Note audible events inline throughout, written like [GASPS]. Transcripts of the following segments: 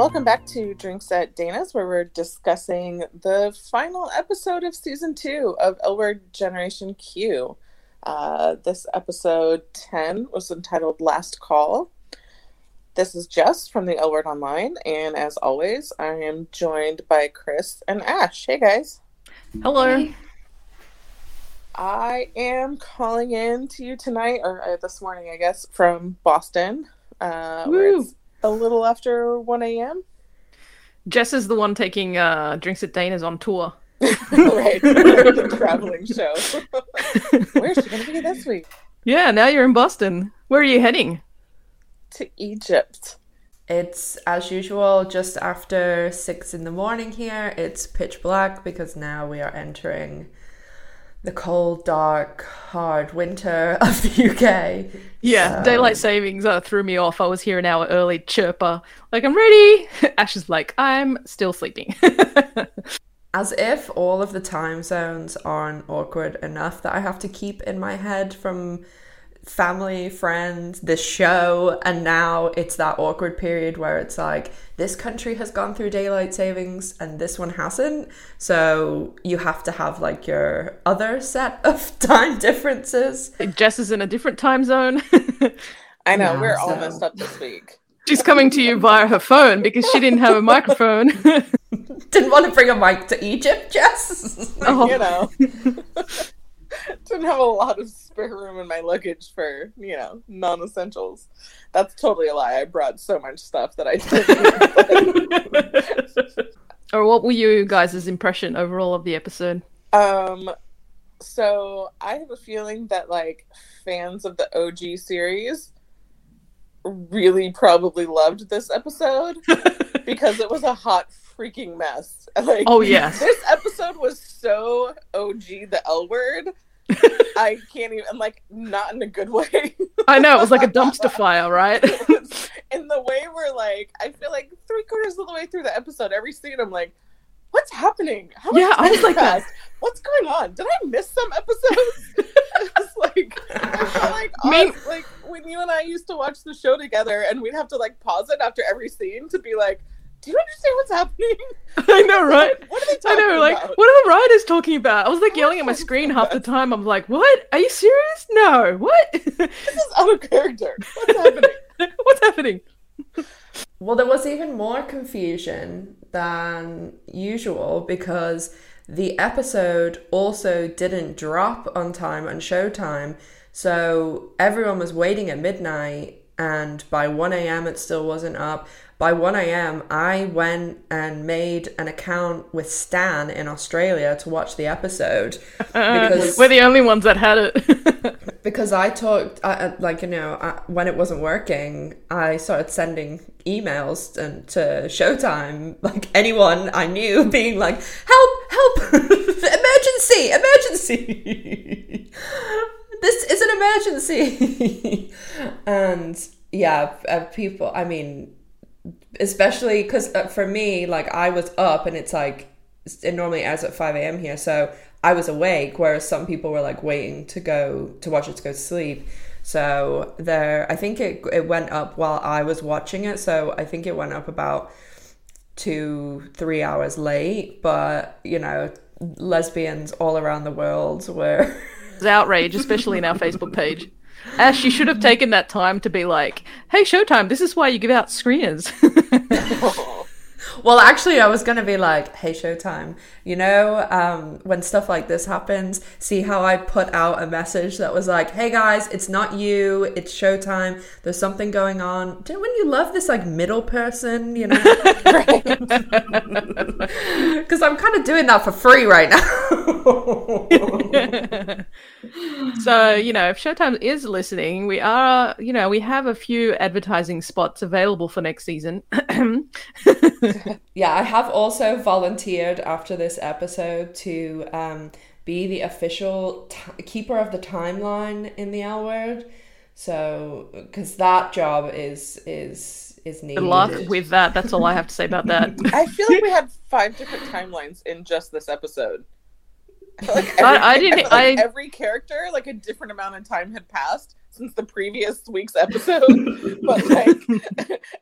welcome back to Drinks at Dana's, where we're discussing the final episode of season two of L Word Generation Q. Uh, this episode 10 was entitled Last Call. This is Jess from the L Word Online, and as always, I am joined by Chris and Ash. Hey guys. Hello. I am calling in to you tonight, or uh, this morning, I guess, from Boston, uh, where Woo. It's a little after 1 a.m. Jess is the one taking uh, Drinks at Dana's on tour. [LAUGHS] right, the [LAUGHS] traveling show. [LAUGHS] Where's she going to be this week? Yeah, now you're in Boston. Where are you heading? To Egypt. It's as usual, just after six in the morning here. It's pitch black because now we are entering the cold, dark, hard winter [LAUGHS] of the UK. Yeah, So- daylight savings uh, threw me off. I was here an hour early, chirper. Like, I'm ready. [LAUGHS] Ash is like, I'm still sleeping. [LAUGHS] As if all of the time zones aren't awkward enough that I have to keep in my head from family, friends, the show, and now it's that awkward period where it's like this country has gone through daylight savings and this one hasn't. So you have to have like your other set [LAUGHS] of time differences. Jess is in a different time zone. [LAUGHS] I know, Yeah, we're all messed up this week. She's coming to you via her phone because she didn't have a microphone. [LAUGHS] Didn't want to bring a mic to Egypt, Jess. Oh. You know. [LAUGHS] Didn't have a lot of spare room in my luggage for, you know, non essentials. That's totally a lie. I brought so much stuff that I didn't. [LAUGHS] or what were you guys' impression overall of the episode? Um, so I have a feeling that like fans of the OG series really probably loved this episode [LAUGHS] because it was a hot freaking mess. [LAUGHS] Like, Oh, yes. this episode was so OG the L word. [LAUGHS] I can't even like not in a good way. I know, it was like a dumpster fire, right? [LAUGHS] in the way where like I feel like three quarters of the way through the episode, every scene I'm like, what's happening? How Yeah, I was like that. What's going on? Did I miss some episodes? it's like I feel like like when you and I used to watch the show together and we'd have to like pause it after every scene to be like, Do you understand what's happening? [LAUGHS] I know, right? [LAUGHS] What are they talking I know, like, about? what are the writers talking about? I was like yelling at my screen half the time. I'm like, what? Are you serious? No. What? [LAUGHS] This is out of character. What's happening? What's happening? Well, there was even more confusion than usual because the episode also didn't drop on time on Showtime. So everyone was waiting at midnight, and by 1 a.m., it still wasn't up. By 1 a.m., I went and made an account with Stan in Australia to watch the episode [LAUGHS] because We're the only ones that had it. [LAUGHS] because I talked, I, I- like you know, I, when it wasn't working, I started sending emails and to Showtime, [LAUGHS] like anyone I knew, being like, "Help! Help! emergency! Emergency! this is an emergency!" and yeah, uh, people. I mean, especially because uh, for me, like I was up, and it's like it normally airs at five a.m. here, so I was awake. Whereas some people were like waiting to go to watch it to go to sleep. So there, I think it it went up while I was watching it. So I think it went up about two three hours late. But you know, lesbians all around the world were. It's outrage, especially in our Facebook page. [LAUGHS] Ash, you should have taken that time to be like, hey, Showtime, this is why you give out screeners. [LAUGHS] Well, actually, I was gonna be like, "Hey, Showtime, you know, um, when stuff like this happens, see how I put out a message that was like, "Hey guys, it's not you, it's Showtime. There's something going on." When you love this like middle person, you know? [LAUGHS] [LAUGHS] Because I'm kind of doing that for free right now. So, you know, if Showtime is listening, we are, you know, we have a few advertising spots available for next season. [CLEARS THROAT] Yeah, I have also volunteered after this episode to um, be the official t- keeper of the timeline in the L word. So, because that job is is is needed. Good luck with that. That's all I have to say about that. [LAUGHS] I feel like we [LAUGHS] had five different timelines in just this episode. I [LAUGHS] feel like I- I didn't- [LAUGHS] like I- every character, like a different amount of time had passed since the previous week's episode. [LAUGHS] but like,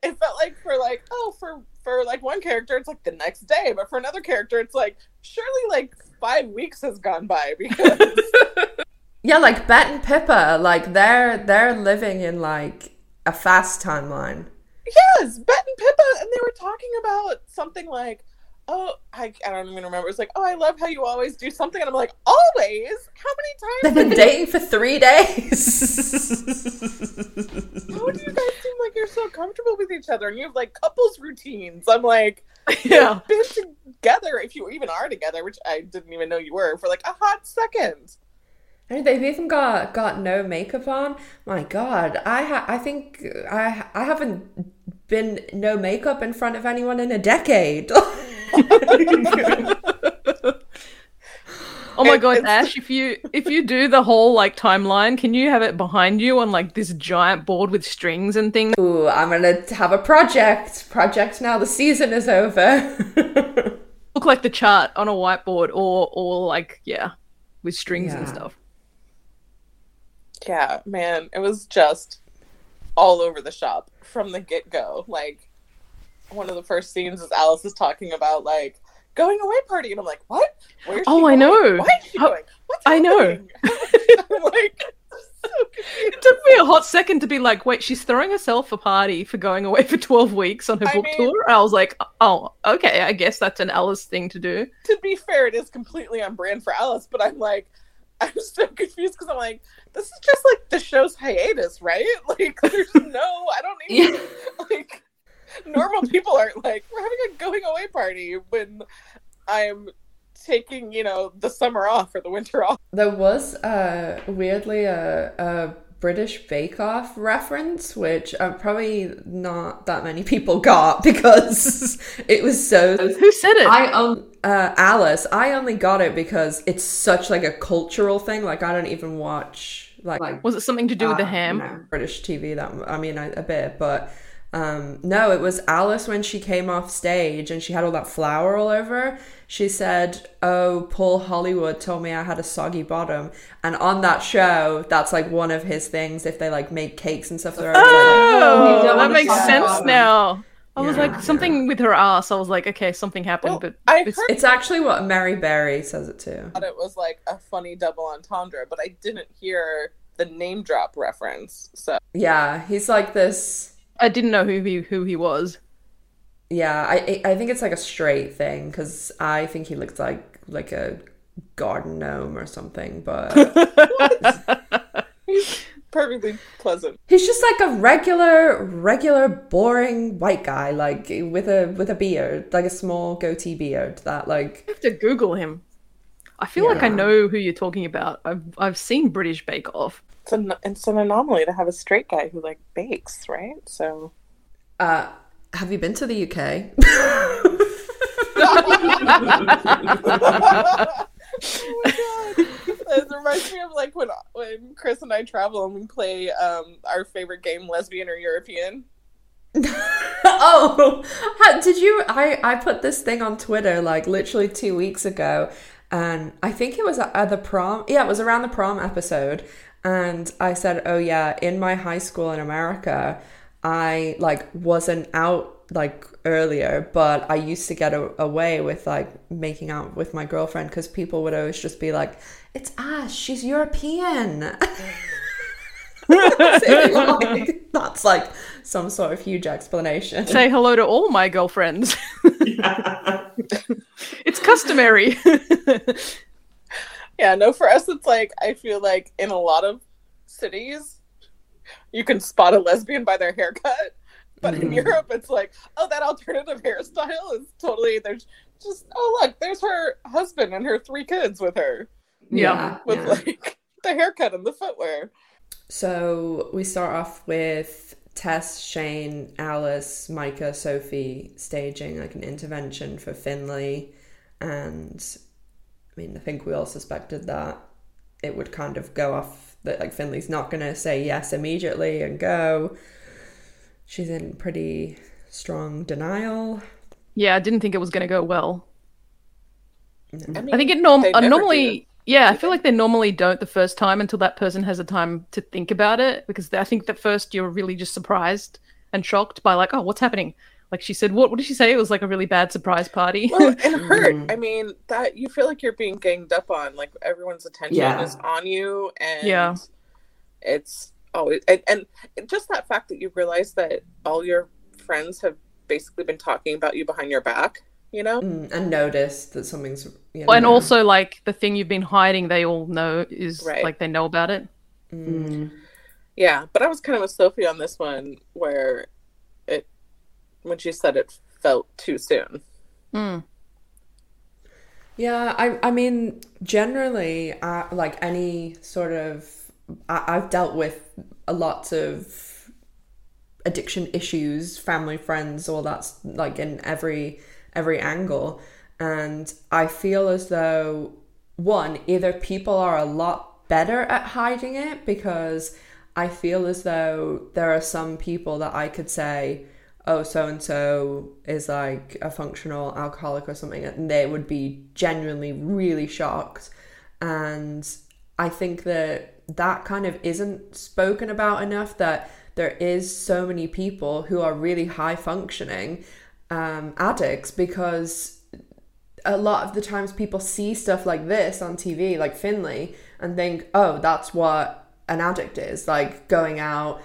it felt like for like oh for for like one character it's like the next day, but for another character it's like surely like five weeks has gone by because Yeah, like Bet and Pippa, like they're they're living in like a fast timeline. yes, Bet and Pippa, and they were talking about something like. Oh, I, I don't even remember. It's like, oh, I love how you always do something, and I'm like, always? How many times?" They've been dating for three days. [LAUGHS] How do you guys seem like you're so comfortable with each other, and you have like couples routines? I'm like, [LAUGHS] yeah. been together if you even are together, which I didn't even know you were for like a hot second. And they've even got got no makeup on. My God, I ha- I think I I haven't been no makeup in front of anyone in a decade. [LAUGHS] Oh my god, Ash! If you if you do the whole like timeline, can you have it behind you on like this giant board with strings and things? Ooh, I'm gonna have a project. Project now. The season is over. [LAUGHS] Look like the chart on a whiteboard, or or like yeah, with strings and stuff. Yeah, man, it was just all over the shop from the get go. Like one of the first scenes is Alice is talking about like going away party, and I'm like, what? Where's Oh, I know. Why is she going? What's I know. happening? [LAUGHS] [LAUGHS] I'm like, so. It took me a hot second to be like, wait, she's throwing herself a party for going away for twelve weeks on her I book mean- tour. And I was like, oh, okay, I guess that's an Alice thing to do. to be fair, it is completely on brand for Alice, but I'm like, [LAUGHS] I'm so confused because I'm like, this is just like the show's hiatus, right? Like, there's no, I don't even like. Normal people aren't like we're having a going away party when I'm taking, you know, the summer off or the winter off. There was uh, weirdly a, a British Bake Off reference, which uh, probably not that many people [LAUGHS] got because [LAUGHS] it was so. Who said it? I um uh, Alice. I only got it because it's such like a cultural thing. Like I don't even watch like, like Was it something to do with the uh, ham? no, British TV. That I mean, I, a bit, but um, no, it was Alice when she came off stage and she had all that flour all over. She said, "Oh, Paul Hollywood told me I had a soggy bottom," and on that show, that's like one of his things. If they like make cakes and stuff, they're always like, Oh, that makes sense about now. I was Yeah, like something with her ass. I was like, okay, something happened, Well, but I it's- heard It's actually what Mary Berry says it too. it was like a funny double entendre, but I didn't hear the name drop reference. So Yeah, he's like this. I didn't know who he who he was. Yeah, I I think it's like a straight thing because I think he looks like like a garden gnome or something, but he's perfectly pleasant. he's just like a regular regular boring white guy like with a with a beard, like a small goatee beard that like I have to Google him. I feel like I know who you're talking about. I've I've seen British Bake Off. It's an it's an anomaly to have a straight guy who like bakes, right? So uh have you been to the UK? oh my god. It reminds me of like when when Chris and I travel and we play um our favorite game, lesbian or European. [LAUGHS] oh, how- did you? I I put this thing on Twitter like literally two weeks ago, and I think it was at at the prom. Yeah, it was around the prom episode, and I said, "Oh yeah, in my high school in America, I like wasn't out like earlier, but I used to get a- away with like making out with my girlfriend because people would always just be like, "It's Ash, she's European." [LAUGHS] Like, that's like some sort of huge explanation. Say hello to all my girlfriends. [LAUGHS] it's customary. [LAUGHS] Yeah, no, for us it's like I feel like in a lot of cities you can spot a lesbian by their haircut. But in Mhm. Europe it's like, oh that alternative hairstyle is totally there's just oh look, there's her husband and her three kids with her. Yeah, With yeah. like [LAUGHS] the haircut and the footwear. So we start off with Tess, Shane, Alice, Micah, Sophie staging like an intervention for Finley. And I mean, I think we all suspected that it would kind of go off that like Finley's not going to say yes immediately and go. She's in pretty strong denial. yeah, I didn't think it was going to go well. I, mean, I think it norm- they uh, never normally Yeah, I feel like they normally don't the first time until that person has a time to think about it because I think that first you're really just surprised and shocked by like, oh, what's happening? Like she said, what, what did she say? It was like a really bad surprise party. Well, and [LAUGHS] hurt. I mean, that you feel like you're being ganged up on. Like everyone's attention Yeah. is on you, and Yeah. it's always and, and just that fact that you realize that all your friends have basically been talking about you behind your back. You know, Mm, and notice that something's you know, and also like the thing you've been hiding, they all know is Right. like they know about it. Mm. yeah. But I was kind of with Sophie on this one, where it when she said it felt too soon. Mm. Yeah, I I mean, generally, uh, like any sort of, I, I've dealt with a lot of addiction issues, family, friends, all that's like in every every angle, and I feel as though one either people are a lot better at hiding it because I feel as though there are some people that I could say oh, so and so is like a functional alcoholic or something, and they would be genuinely really shocked. And I think that that kind of isn't spoken about enough that there is so many people who are really high functioning um, addicts because a lot of the times people see stuff like this on TV, like Finley, and think, oh, that's what an addict is like going out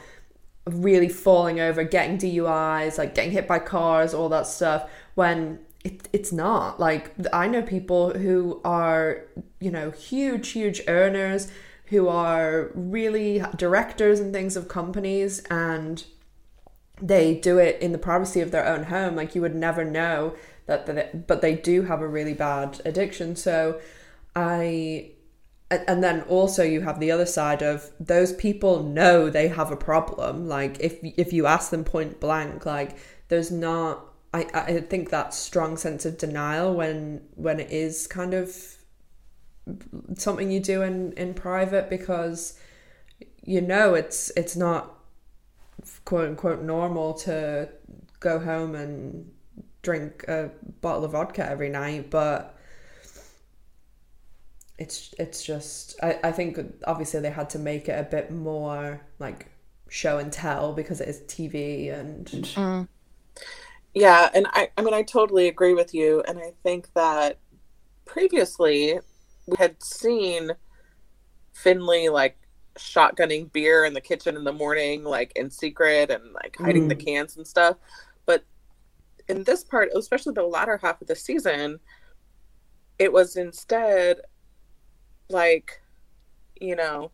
really falling over, getting DUIs, like getting hit by cars, all that stuff, when it, it's not. Like, I know people who are, you know, huge, huge earners, who are really directors and things of companies, and they do it in the privacy of their own home. Like, you would never know that, that it, but they do have a really bad addiction. So, I and then also you have the other side of those people know they have a problem. Like if if you ask them point blank like there's not i i think that strong sense of denial when when it is kind of something you do in in private because you know it's it's not quote unquote normal to go home and drink a bottle of vodka every night but it's it's just I, I think obviously they had to make it a bit more like show and tell because it is TV and Mm. Yeah, and I, I mean, I totally agree with you. And I think that previously we had seen Finley like shotgunning beer in the kitchen in the morning, like in secret and like hiding the cans and stuff. But in this part, especially the latter half of the season, it was instead like, you know,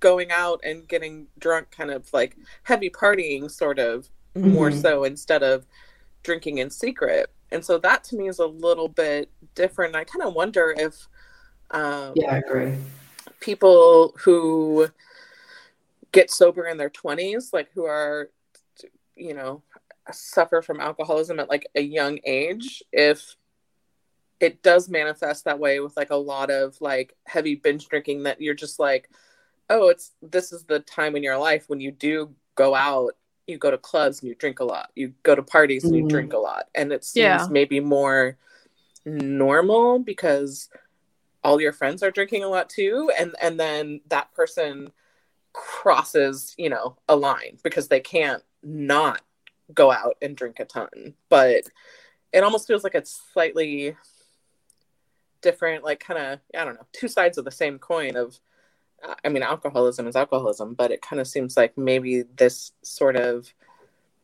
going out and getting drunk, kind of like heavy partying, sort of more Mhm. so instead of drinking in secret. And so that to me is a little bit different. I kind of wonder if um, Yeah, I agree. people who get sober in their 20s, like who are, you know, suffer from alcoholism at like a young age, if it does manifest that way with like a lot of like heavy binge drinking that you're just like, oh, it's this is the time in your life when you do go out, you go to clubs and you drink a lot, you go to parties and you Mhm. drink a lot. And it seems Yeah. maybe more normal because all your friends are drinking a lot too and and then that person crosses you know a line because they can't not go out and drink a ton but it almost feels like it's slightly different like kind of i don't know two sides of the same coin of uh, i mean alcoholism is alcoholism but it kind of seems like maybe this sort of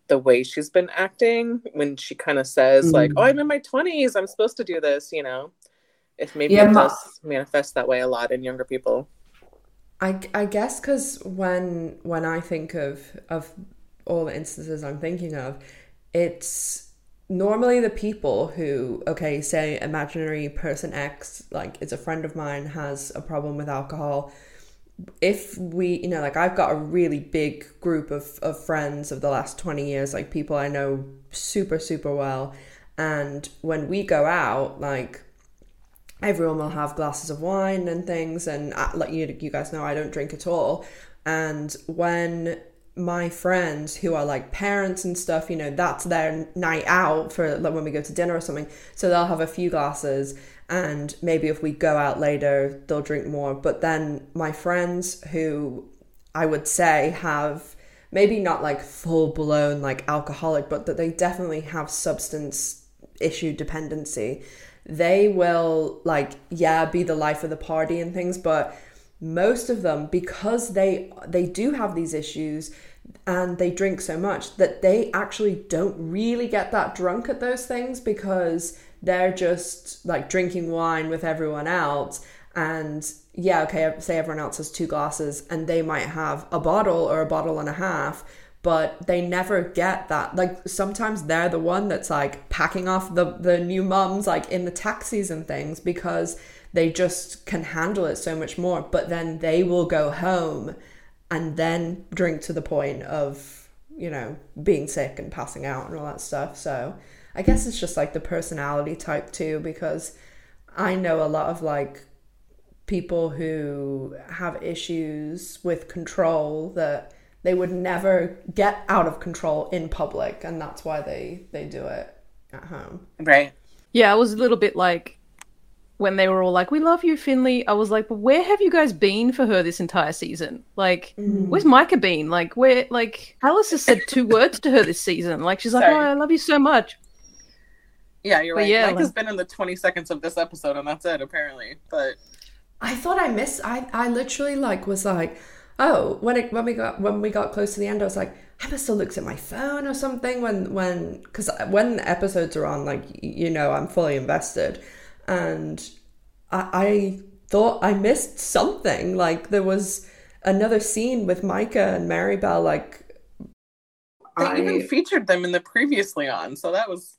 the way she's been acting when she kind of says like Mhm. oh i'm in my 20s i'm supposed to do this you know if maybe Yeah, it ma- does manifest that way a lot in younger people I, I guess because when when I think of of all the instances I'm thinking of, it's normally the people who okay say imaginary person X like is a friend of mine has a problem with alcohol. If we you know like I've got a really big group of of friends of the last twenty years like people I know super super well, and when we go out like everyone will have glasses of wine and things and uh, like you, you guys know i don't drink at all and when my friends who are like parents and stuff, you know, that's their night out for like when we go to dinner or something. So they'll have a few glasses and maybe if we go out later, they'll drink more. But then my friends who I would say have maybe not like full blown like alcoholic, but that they definitely have substance issue dependency. They will like, yeah, be the life of the party and things, but most of them because they they do have these issues and they drink so much that they actually don't really get that drunk at those things because they're just like drinking wine with everyone else. And yeah okay say everyone else has two glasses and they might have a bottle or a bottle and a half but they never get that. Like sometimes they're the one that's like packing off the the new mums like in the taxis and things because they just can handle it so much more. But then they will go home and then drink to the point of, you know, being sick and passing out and all that stuff. So I guess it's just like the personality type too, because I know a lot of like people who have issues with control that they would never get out of control in public and that's why they they do it at home Right. Yeah, I was a little bit like when they were all like, "We love you, Finley." I was like, "But where have you guys been for her this entire season? Like, mm. where's Micah been? Like, where? Like, Alice has said two [LAUGHS] words to her this season. Like, she's like, Sorry. "Oh, I love you so much." Yeah, you're But right. yeah, Mike has like- been in the 20 seconds of this episode, and that's it, apparently. But I thought I missed. I I literally like was like, oh, when it when we got when we got close to the end, I was like, I must have looked at my phone or something when when because when episodes are on, like you know, I'm fully invested, and I, I thought I missed something. Like there was another scene with Micah and Maribel. Like they I- even featured them in the previously on, so that was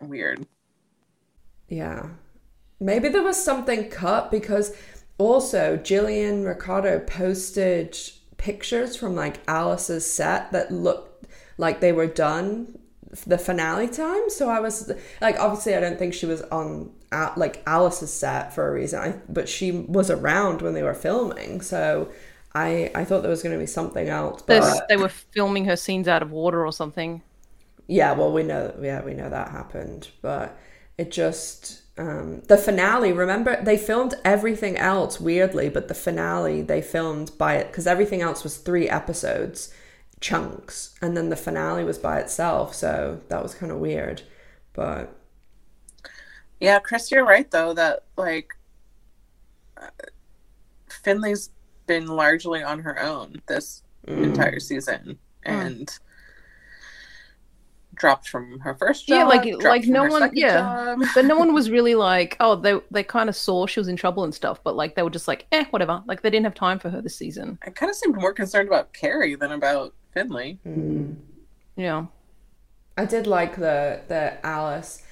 weird. Yeah. Maybe there was something cut because also Jillian Mercado posted pictures from like Alice's set that looked like they were done f- the finale time. So I was like, obviously, I don't think she was on at like Alice's set for a reason, I, but she was around when they were filming. So I I thought there was going to be something else. There's, But they were filming her scenes out of water or something. yeah, well, we know, yeah, we know that happened, but it just um, the finale. Remember, they filmed everything else weirdly, but the finale they filmed by it because everything else was three episodes chunks, and then the finale was by itself. So that was kind of weird, but Yeah, Chris, you're right, though, that, like, uh, Finley's been largely on her own this Mm. entire season and dropped from her first job. Yeah, like- like no her one- second yeah. job. [LAUGHS] But no one was [LAUGHS] really like, oh, they they kind of saw she was in trouble and stuff, but like they were just like, eh, whatever. Like they didn't have time for her this season. I kind of seemed more concerned about Carrie than about Finley. Hmm. Yeah. I did like the that Alice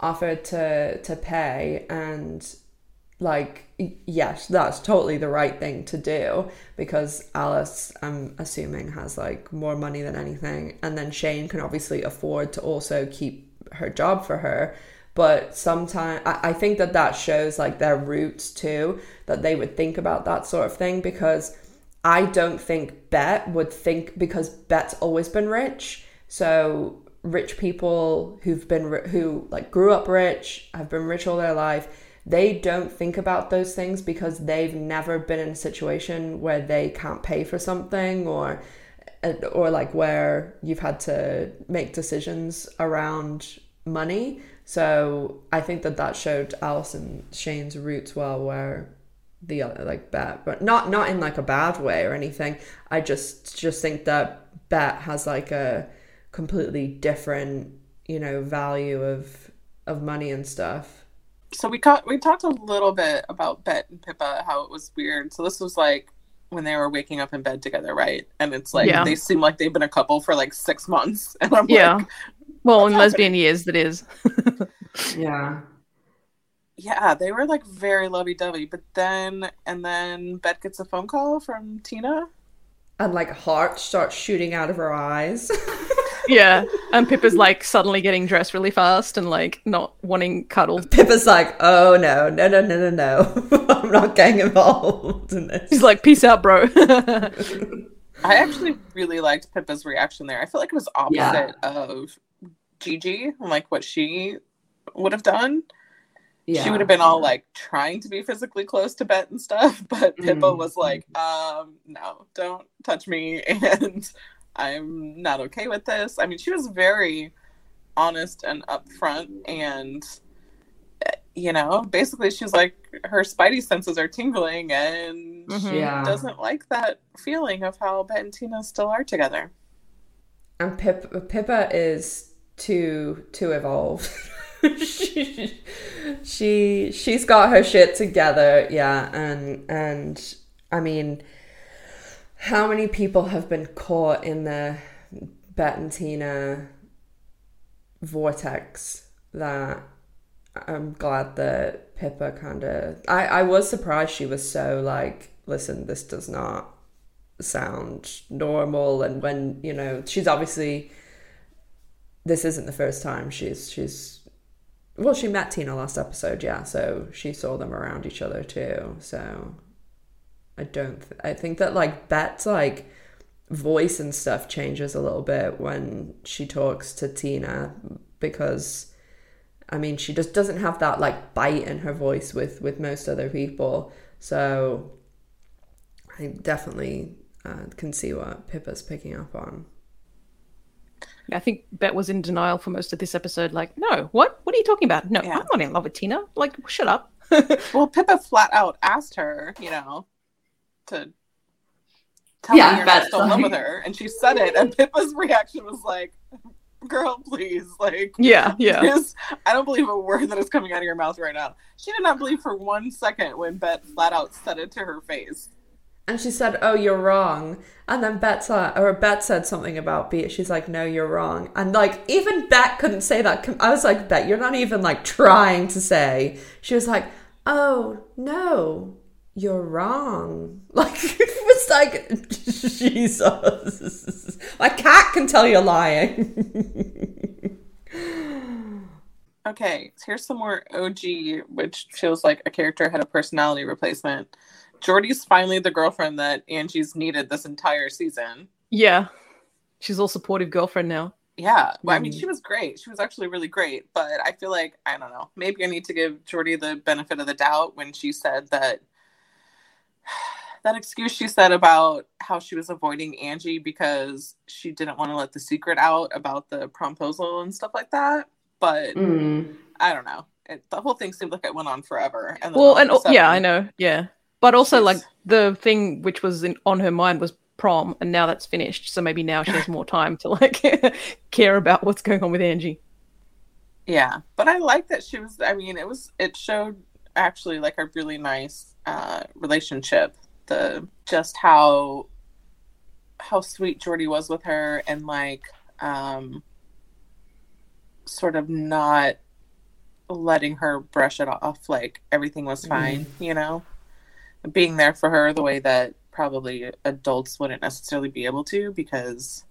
offered to to pay and like yes that's totally the right thing to do because Alice I'm assuming has like more money than anything and then Shane can obviously afford to also keep her job for her but sometimes I, I think that that shows like their roots too that they would think about that sort of thing because I don't think Bet would think because Bet's always been rich. So rich people who've been who like grew up rich, have been rich all their life, they don't think about those things because they've never been in a situation where they can't pay for something or or like where you've had to make decisions around money. So I think that that showed Alice and Shane's roots well, where the other like Bet, but not not in like a bad way or anything. I just just think that Bet has like a completely different, you know, value of of money and stuff. So we caught, we talked a little bit about Bet and Pippa, how it was weird. So this was like when they were waking up in bed together, right? And it's like Yeah. they seem like they've been a couple for like six months, [LAUGHS] and I'm Yeah. like, Well, What's in lesbian years, that is. [LAUGHS] Yeah. Yeah, they were like very lovey-dovey. But then, and then Bet gets a phone call from Tina. And like heart starts shooting out of her eyes. [LAUGHS] yeah. And Pippa's like suddenly getting dressed really fast and like not wanting cuddles. Pippa's like, oh no, no, no, no, no, no. [LAUGHS] I'm not getting involved in this. He's like, peace out, bro. [LAUGHS] I actually really liked Pippa's reaction there. I feel like it was opposite of Gigi, like what she would have done. Yeah. She would have been all like trying to be physically close to Bet and stuff, [LAUGHS] but Pippa Mm. was like, um, no, don't touch me [LAUGHS] and I'm not okay with this. I mean, she was very honest and upfront and eh, you know, basically she's like her spidey senses are tingling and Mhm. she Yeah. doesn't like that feeling of how Bet and Tina still are together. And Pip, Pippa is too too evolved. [LAUGHS] she, [LAUGHS] she she's got her shit together, yeah, and and I mean, how many people have been caught in the Bet vortex that I'm glad that Pippa kind of I I was surprised she was so like listen this does not sound normal and when you know she's obviously this isn't the first time she's she's well she met tina last episode yeah so she saw them around each other too so i don't th- i think that like bet's like voice and stuff changes a little bit when she talks to tina because i mean she just doesn't have that like bite in her voice with with most other people so i definitely uh, can see what pippa's picking up on I think Bet was in denial for most of this episode. Like, no, what? What are you talking about? No, Yeah. I'm not in love with Tina. Like, shut up. [LAUGHS] Well, Pippa flat out asked her, you know, to tell Yeah, me you're not still in love with her, and she said it, and Pippa's reaction was like, "Girl, please, like, yeah, yeah. this- I don't believe a word that is coming out of your mouth right now." She did not believe for one second when Bet flat out said it to her face. And she said, "Oh, you're wrong." And then Bet said, or Bet said something about Beat. She's like, "No, you're wrong." And like even Bet couldn't say that. I was like, "Bet, you're not even like trying to say." She was like, "Oh no, you're wrong." [LAUGHS] Like it was like, [LAUGHS] Jesus, my cat can tell you're lying. [LAUGHS] Okay, here's some more OG, which feels like a character had a personality replacement. Jordy's finally the girlfriend that Angie's needed this entire season. Yeah. She's all supportive girlfriend now. Yeah, well, I mean, Mhm. she was great. She was actually really great. But I feel like I don't know. Maybe I need to give Jordy the benefit of the doubt when she said that [SIGHS] that excuse she said about how she was avoiding Angie because she didn't want to let the secret out about the promposal and stuff like that. But Mm. I don't know. It, the whole thing seemed like it went on forever. And Well, and yeah, I know. Yeah. But also, like, the thing which was in, on her mind was prom, and now that's finished. So maybe now she has more time to, like, [LAUGHS] care about what's going on with Angie. Yeah, but I like that she was. I mean, it was. It showed actually like a really nice uh, relationship. The just how how sweet Jordy was with her, and like um, sort of not letting her brush it off. Like everything was fine, you know, being there for her the way that probably adults wouldn't necessarily be able to because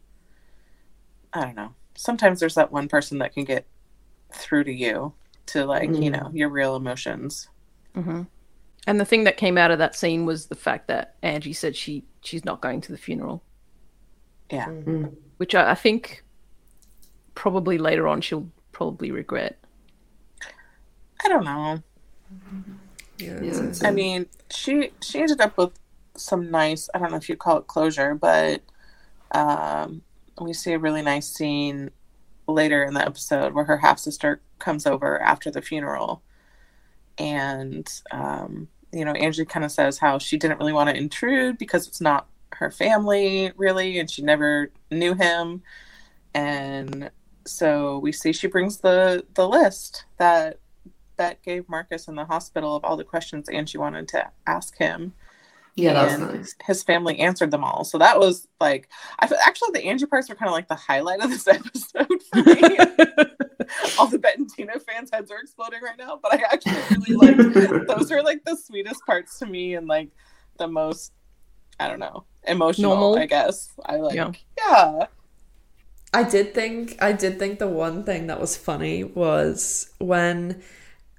I don't know. Sometimes there's that one person that can get through to you to like you Mm. know your real emotions hmm And the thing that came out of that scene was the fact that Angie said she she's not going to the funeral, yeah Mm. which I, I think probably later on she'll probably regret. i don't know Yeah, Yeah. i mean she she ended up with some nice i don't know if you call it closure but um we see a really nice scene later in the episode where her half sister comes over after the funeral. And um you know angie kind of says how she didn't really want to intrude because it's not her family really and she never knew him. And so we see she brings the the list that that gave Marcus in the hospital of all the questions Angie wanted to ask him. yeah, that's and nice. His family answered them all. So that was like, I actually the Angie parts were kind of like the highlight of this [LAUGHS] episode for me. [LAUGHS] all the Bet and Tina fans' heads are exploding right now, but I actually really like [LAUGHS] those are like the sweetest parts to me and like the most, I don't know, emotional. Normal. I guess I like. Yeah. yeah. I did think I did think the one thing that was funny was when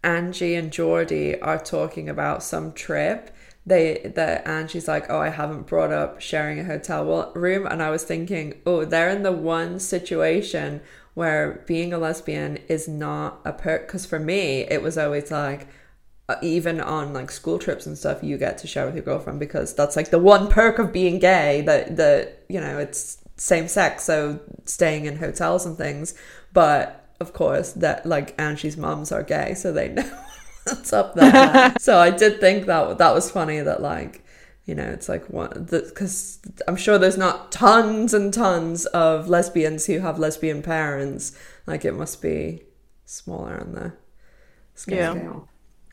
Angie and Jordy are talking about some trip. they that and she's like, oh, I haven't brought up sharing a hotel room, and I was thinking, oh, they're in the one situation where being a lesbian is not a perk. Because for me, it was always like uh, even on like school trips and stuff you get to share with your girlfriend because that's like the one perk of being gay that that you know it's same sex so staying in hotels and things but of course that like Angie's moms are gay so they [LAUGHS] know what's up there [LAUGHS] so I did think that that was funny that like you know it's like one because I'm sure there's not tons and tons of lesbians who have lesbian parents like it must be smaller on the scale. Yeah.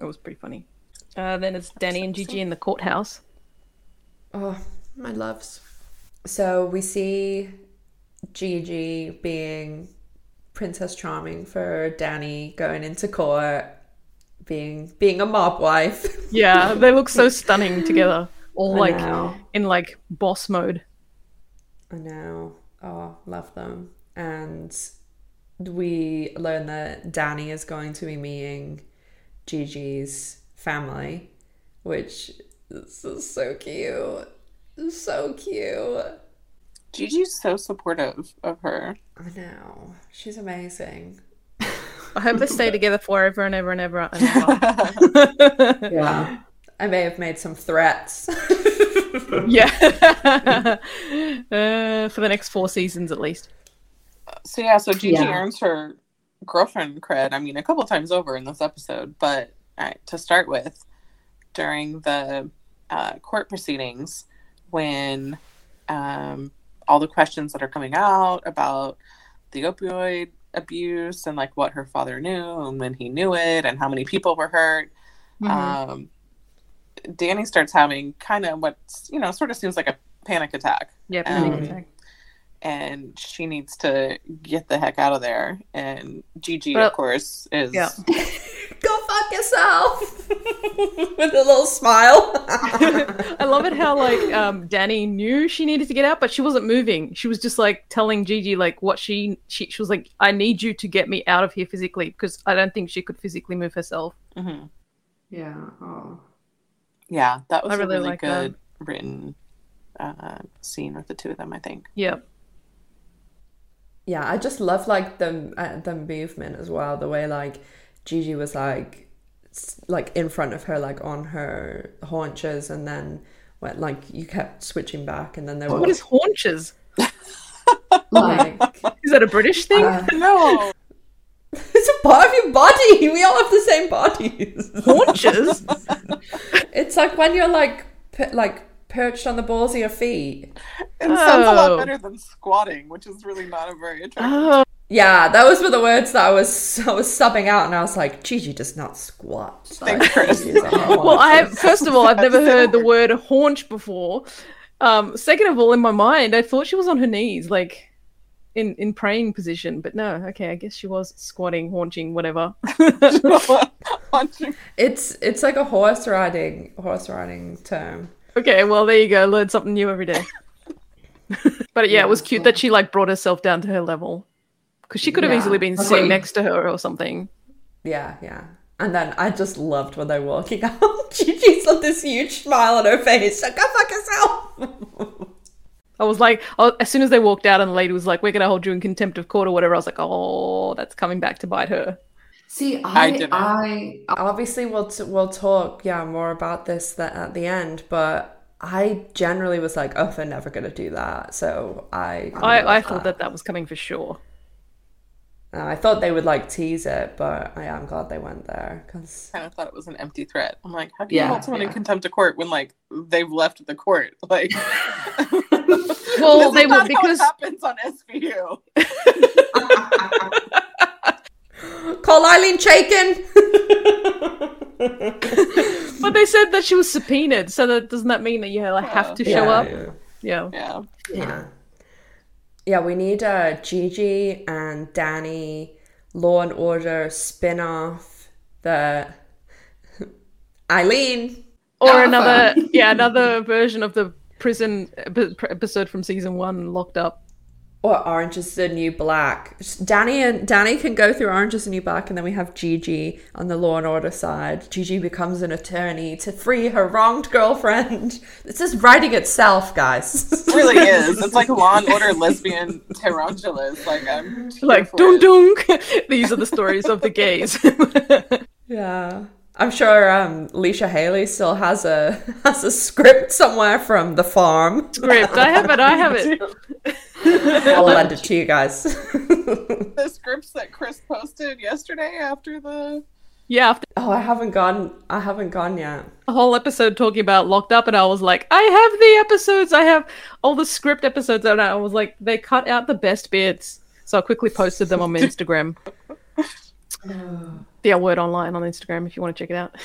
It was pretty funny. Uh, then it's Danny and Gigi in the courthouse. Oh, my loves. So we see Gigi being Princess Charming for Danny going into court, being being a mob wife. [LAUGHS] yeah, they look so stunning together, all like in like boss mode. I know. Oh, love them. And we learn that Danny is going to be meeting Gigi's family, which is so cute. So cute. Gigi's so supportive of her. I know. She's amazing. I hope they stay together forever and ever and ever and ever. [LAUGHS] yeah. I may have made some threats. [LAUGHS] yeah. uh, for the next four seasons at least. So yeah, so Gigi yeah. earns her girlfriend cred. I mean, a couple times over in this episode, but right, to start with, during the uh, court proceedings, when um, all the questions that are coming out about the opioid abuse and like what her father knew and when he knew it and how many people were hurt, mm-hmm. um, Danny starts having kind of what you know sort of seems like a panic attack. Yeah, panic um, attack and she needs to get the heck out of there. And Gigi, well, of course, is yeah. [LAUGHS] go fuck yourself [LAUGHS] with a little smile. [LAUGHS] I love it how like um, Danny knew she needed to get out, but she wasn't moving. She was just like telling Gigi like what she she, she was like, I need you to get me out of here physically because I don't think she could physically move herself. Mm-hmm. Yeah. Oh. Yeah, that was I really a really like good that. written uh, scene with the two of them. I think. Yep yeah, I just love like the uh, the movement as well. The way like Gigi was like like in front of her, like on her haunches, and then went like you kept switching back, and then there was what is haunches? like, is that a British thing? Uh, [LAUGHS] no. [LAUGHS] It's a part of your body. We all have the same bodies. Haunches. [LAUGHS] it's like when you're like like perched on the balls of your feet. It oh. sounds a lot oh. better than squatting, which is really not a very attractive. Oh. Yeah, those were the words that I was [LAUGHS] I was subbing out, and I was like, Gigi does not squat. Like, [LAUGHS] well, I have, first of all, I've [LAUGHS] never heard the word haunch before. Um, second of all, in my mind, I thought she was on her knees, like in in praying position. But no, okay, I guess she was squatting, haunching, whatever. it's it's like a horse riding horse riding term. Okay, well there you go. Learn something new every day. [LAUGHS] but yeah, it was cute that she like brought herself down to her level because she could have yeah. easily been sitting next to her or something. Yeah, yeah. And then I just loved when they were walking out. Gigi's got this huge smile on her face. Like, go fuck yourself. [LAUGHS] I was like, oh, as soon as they walked out and the lady was like, "We're gonna hold you in contempt of court" or whatever, I was like, "Oh, that's coming back to bite her." See, I, I, I obviously we'll t- we'll talk, yeah, more about this th- at the end, but I generally was like, oh, they're never gonna do that. So I, I, I thought that. that that was coming for sure. Uh, I thought they would like tease it, but I am glad they went there because I kind of thought it was an empty threat. I'm like, how do you yeah, hold someone yeah. in contempt of court when like they've left the court? [LAUGHS] Like, [LAUGHS] well, they would because happens on SVU. [LAUGHS] Call Ilene Chaiken. [LAUGHS] but they said that she was subpoenaed, so that doesn't that mean that you like, have to show yeah, up? Yeah. Yeah. yeah. Yeah. Yeah, we need uh, Gigi and Danny Law and Order spin off the Ilene. Or Alpha. another yeah, another version of the prison episode from season one, Locked Up. Or Orange is the New Black. Danny and Danny can go through Orange is the New Black, and then we have Gigi on the Law and Order side. Gigi becomes an attorney to free her wronged girlfriend. [LAUGHS] This is writing itself, guys. It really [LAUGHS] is. It's like Law and Order lesbian tarantulas. Like I'm Like for dunk dunk. [LAUGHS] These are the stories of the gays. yeah. I'm sure um, Leisha Hailey still has a [LAUGHS] has a script somewhere from the farm. Script. I have it. I have it. [LAUGHS] I'll lend it to you guys. [LAUGHS] The scripts that Chris posted yesterday after the Yeah, after oh, I haven't gone. I haven't gone yet. the whole episode talking about locked up, and I was like, I have the episodes. I have all the script episodes, and I was like, they cut out the best bits. So I quickly posted them on my Instagram. The L word online on Instagram if you want to check it out.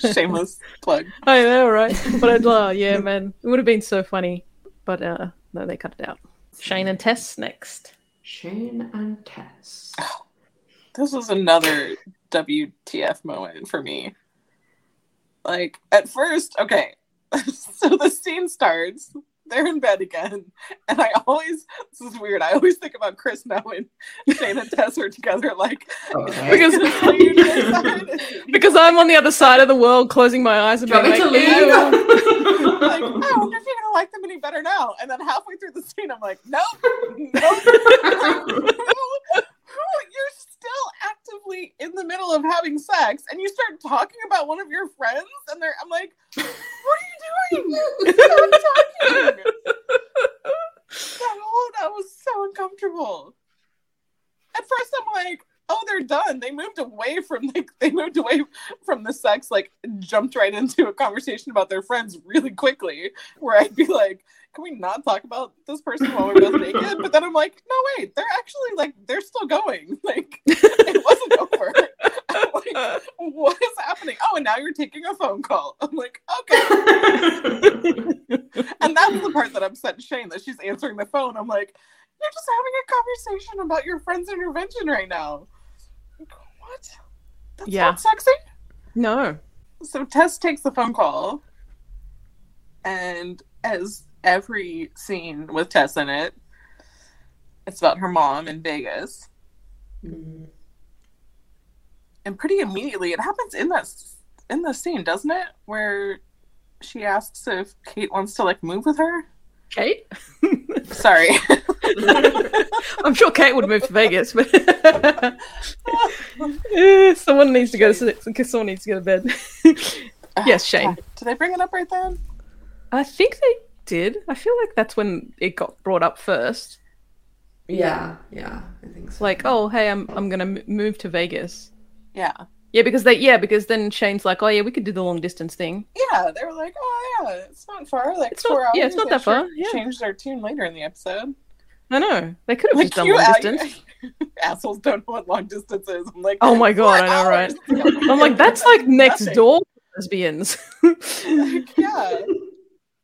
[LAUGHS] shameless plug. [LAUGHS] I know, right? But I'd, uh, yeah, man, it would have been so funny. But uh, no, they cut it out. Shane and Tess next. Shane and Tess. [SIGHS] This was another WTF moment for me. Like at first, okay, [LAUGHS] so the scene starts. They're in bed again, [LAUGHS] and I always this is weird. I always think about Chris now and [LAUGHS] Shane and Tess are together. Like oh, [LAUGHS] Because because I'm on the other side of the world, closing my eyes and Do being like, to "Ew." leave? like, oh, I wonder if you're gonna like them any better now. And then halfway through the scene, I'm like, nope, nope. you're still in the middle of having sex, and you start talking about one of your friends, and they're, I'm like, what are you doing? Stop talking. That whole that was so uncomfortable. At first, I'm like, oh, they're done. They moved away from like they moved away from the sex, like jumped right into a conversation about their friends really quickly. Where I'd be like, can we not talk about this person while we're both naked? But then I'm like, no, wait, they're actually like they're still going. [LAUGHS] Like it wasn't over. I'm like, what is happening? Oh, and now you're taking a phone call. I'm like, okay. [LAUGHS] And that's the part that upset Shane that she's answering the phone. I'm like, you're just having a conversation about your friend's intervention right now. Like, what? That's Yeah. not sexy. No. So Tess takes the phone call, and as every scene with Tess in it, it's about her mom in Vegas. Mm-hmm. And pretty immediately, it happens in that in the scene, doesn't it? Where she asks if Kate wants to like move with her. Kate? [LAUGHS] Sorry. [LAUGHS] I'm sure Kate would move to Vegas, but [LAUGHS] someone needs to go to sleep because someone needs to go to bed. Uh, yes, Shane. Did I bring it up right then? I think they did. I feel like that's when it got brought up first. Yeah, yeah, I think so. Like, oh, hey, I'm I'm gonna m- move to Vegas. Yeah. Yeah, because they yeah because then Shane's like, oh yeah, we could do the long distance thing. Yeah, they were like, "Oh yeah, it's not far. Like It's four not- hours." yeah, it's not They that far, yeah. Changed their tune later in the episode. I know they could have Like just done you, long uh, distance. [LAUGHS] assholes don't know what long distance is. I'm like, Oh my god, I know, right? I'm like, that's like next door lesbians. [LAUGHS] Like, yeah.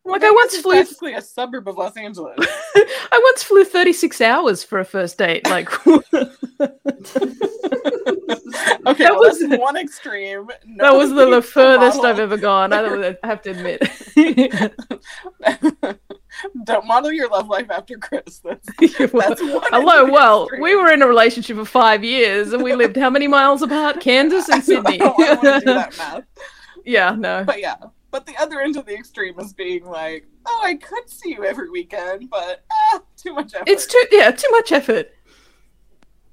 Like I once flew basically a [LAUGHS] suburb of Los Angeles. [LAUGHS] I once flew 36 hours for a first date. Like [LAUGHS] Okay, That well, was- one extreme. that was the, the furthest model- I've ever gone. I have to admit. Don't model your love life after Chris. That's, that's one Hello, extreme. well, we were in a relationship for five years and we lived how many miles apart? Kansas and Sydney. I don't want to do that math. yeah, no. But yeah, but the other end of the extreme is being like, oh, I could see you every weekend, but ah, too much effort. It's too yeah, too much effort.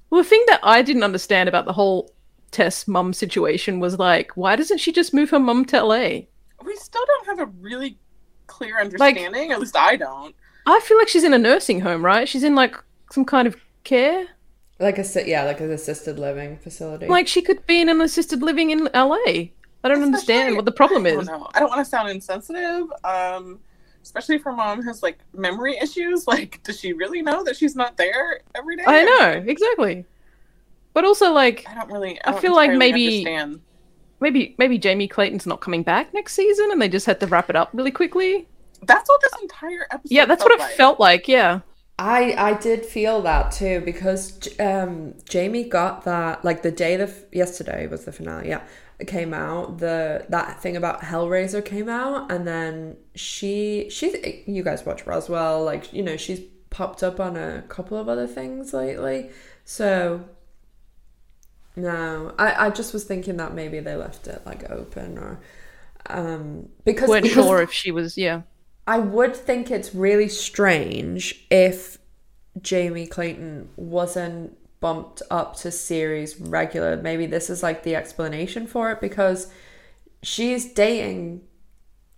Well, the thing that I didn't understand about the whole Tess mum situation was like, why doesn't she just move her mum to LA? We still don't have a really clear understanding. At least I don't. I feel like she's in a nursing home, right? She's in like some kind of care. Like a si- yeah, like an assisted living facility. Like she could be in an assisted living in LA. I don't understand what the problem I is. don't. I don't want to sound insensitive. Um, especially if her mom has like memory issues. Like, does she really know that she's not there every day? I know exactly, but also like I don't really. I, I don't feel like maybe- understand. maybe maybe Jamie Clayton's not coming back next season, and they just had to wrap it up really quickly. That's what this entire episode. Yeah, that's felt what it like. felt like. Yeah, I I did feel that too because um Jamie got that like the day the f- yesterday was the finale yeah it came out the that thing about Hellraiser came out and then she she you guys watch Roswell like you know she's popped up on a couple of other things lately. So no, I, I just was thinking that maybe they left it like open or um because, weren't because sure if she was. Yeah, I would think it's really strange if Jamie Clayton wasn't bumped up to series regular. Maybe this is like the explanation for it because she's dating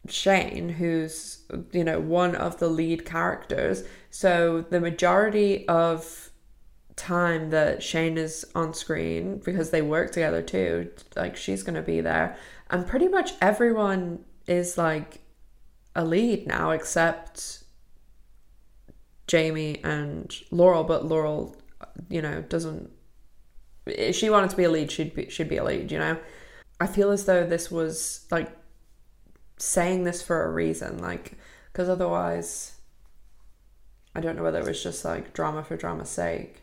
Shane, who's you know one of the lead characters. So the majority of time that Shane is on screen because they work together too, like she's gonna be there, and pretty much everyone is like a lead now except Jamie and Laurel, but Laurel, you know, doesn't. If she wanted to be a lead, she'd be she'd be a lead, you know. I feel as though this was like saying this for a reason, like because otherwise, I don't know whether it was just like drama for drama's sake.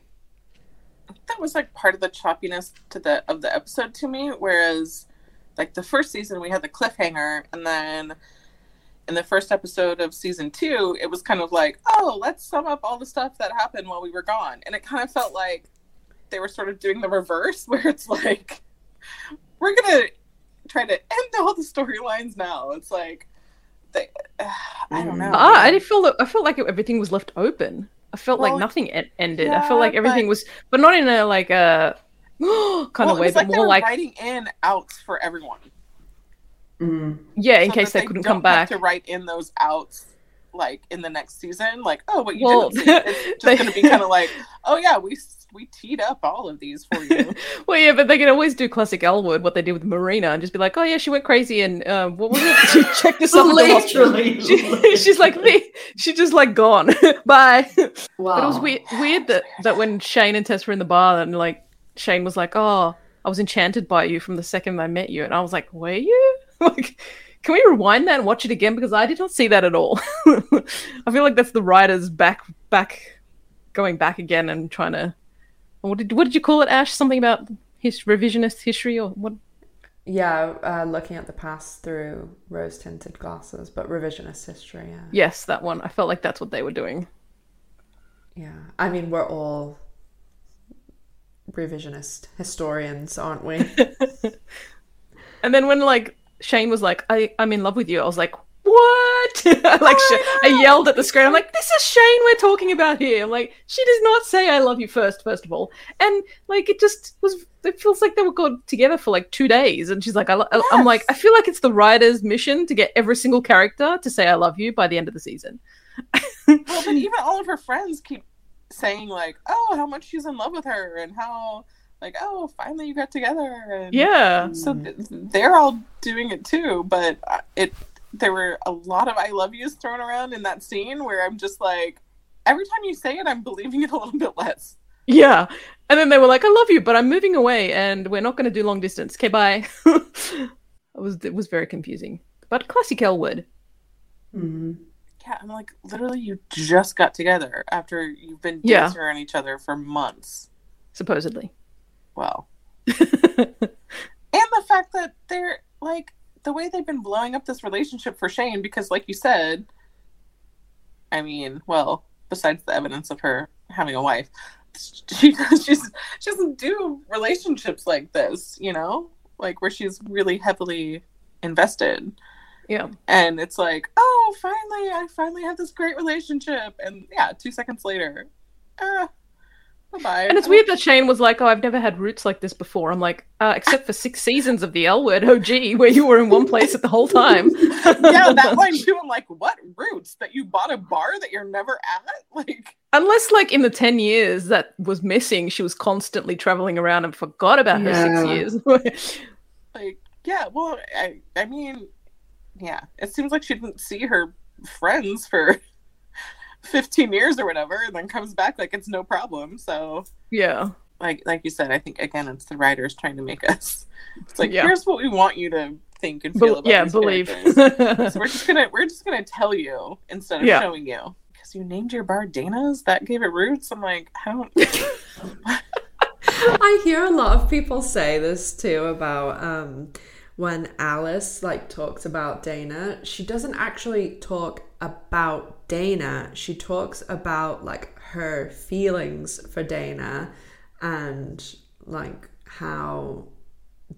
that was like part of the choppiness to the of the episode to me whereas like the first season we had the cliffhanger and then in the first episode of season two it was kind of like oh let's sum up all the stuff that happened while we were gone and it kind of felt like they were sort of doing the reverse [LAUGHS] where it's like we're gonna try to end all the storylines now it's like they, [SIGHS] i don't know ah, I didn't feel that. I felt like everything was left open. I felt Well, like nothing en- ended. I felt like everything but- was, but not in a like a [GASPS] kind well, of it way, was but like more like writing in outs for everyone yeah, in so case that they couldn't don't come back. have to write in those outs like in the next season like oh what you Well, didn't see it's [LAUGHS] just they- going to be [LAUGHS] kind of like oh yeah we we teed up all of these for you [LAUGHS] Well, yeah, but they can always do classic L word, what they did with Marina, and just be like, "Oh yeah, she went crazy, and uh, what was it? She checked herself at the. Literally. She, she's like, "Me- she just like gone, bye. wow. But it was weird, weird that that when Shane and Tess were in the bar, and like Shane was like, "Oh, I was enchanted by you from the second I met you," and I was like, "Were you?" [LAUGHS] like, can we rewind that and watch it again because I did not see that at all. [LAUGHS] I feel like that's the writers back back going back again and trying to. What did what did you call it, Ash? Something about his revisionist history or what? Yeah, uh, looking at the past through rose tinted glasses, but revisionist history. Yeah, Yes, that one. I felt like that's what they were doing. yeah. I mean, we're all revisionist historians, aren't we? [LAUGHS] And then when like Shane was like, I, I'm in love with you, I was like, What? [LAUGHS] like Oh, I yelled at the screen. I'm like, This is Shane we're talking about here. I'm like, she does not say I love you first, first of all. And like it just was it feels like they were gone together for like two days. And she's like, I lo- I'm like, I feel like it's the writer's mission to get every single character to say I love you by the end of the season. well but [LAUGHS] even all of her friends keep saying like oh how much she's in love with her and how like oh finally you got together and Yeah. so th- they're all doing it too but uh, it there were a lot of i love yous thrown around in that scene where i'm just like every time you say it i'm believing it a little bit less Yeah. And then they were like, I love you, but I'm moving away and we're not going to do long distance. Okay, bye. [LAUGHS] it was it was very confusing. But classic L word. Mhm. yeah i'm like literally you just got together after you've been Yeah. dancing around each other for months supposedly. Well [LAUGHS] and the fact that they're like the way they've been blowing up this relationship for Shane because like you said I mean well besides the evidence of her having a wife [LAUGHS] she she's she doesn't do relationships like this you know? Like where she's really heavily invested. Yeah. and it's like oh finally I finally have this great relationship. And yeah two seconds later uh bye And it's weird that Shane was like, "Oh, I've never had roots like this before." I'm like, uh, except for six seasons of the L Word, oh OG, where you were in one place at the whole time. [LAUGHS] yeah, that [LAUGHS] line too. I'm like, what roots that you bought a bar that you're never at? [LAUGHS] Like, Unless, like, in the ten years that was missing, she was constantly traveling around and forgot about her six years. like, yeah. Well, I, I mean, yeah. It seems like she didn't see her friends for 15 years or whatever, and then comes back like it's no problem. So, yeah, like, like you said, I think again, it's the writers trying to make [LAUGHS] us. It's like, Yeah. here's what we want you to think and feel Bel about yeah, believe. [LAUGHS] so we're just gonna we're just gonna tell you instead of Yeah. showing you because you named your bar Dana's that gave it roots. I'm like, I don't. [LAUGHS] I hear a lot of people say this too about um, when Alice like talks about Dana, she doesn't actually talk about Dana. She talks about like her feelings for Dana and like how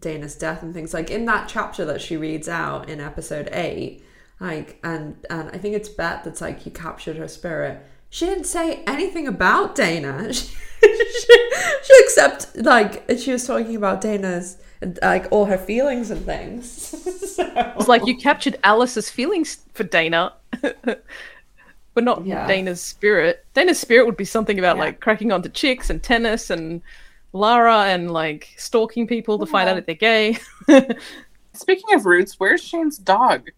Dana's death and things like in that chapter that she reads out in episode 8 like and and I think it's Bette that's like you captured her spirit she didn't say anything about Dana. [LAUGHS] She, she, she except like she was talking about Dana's like all her feelings and things. [LAUGHS] so. It's like you captured Alice's feelings for Dana, [LAUGHS] but not Yeah. Dana's spirit. Dana's spirit would be something about Yeah. like cracking onto chicks and tennis and Lara and like stalking people to find out if they're gay. [LAUGHS] Speaking of roots, where's Shane's dog?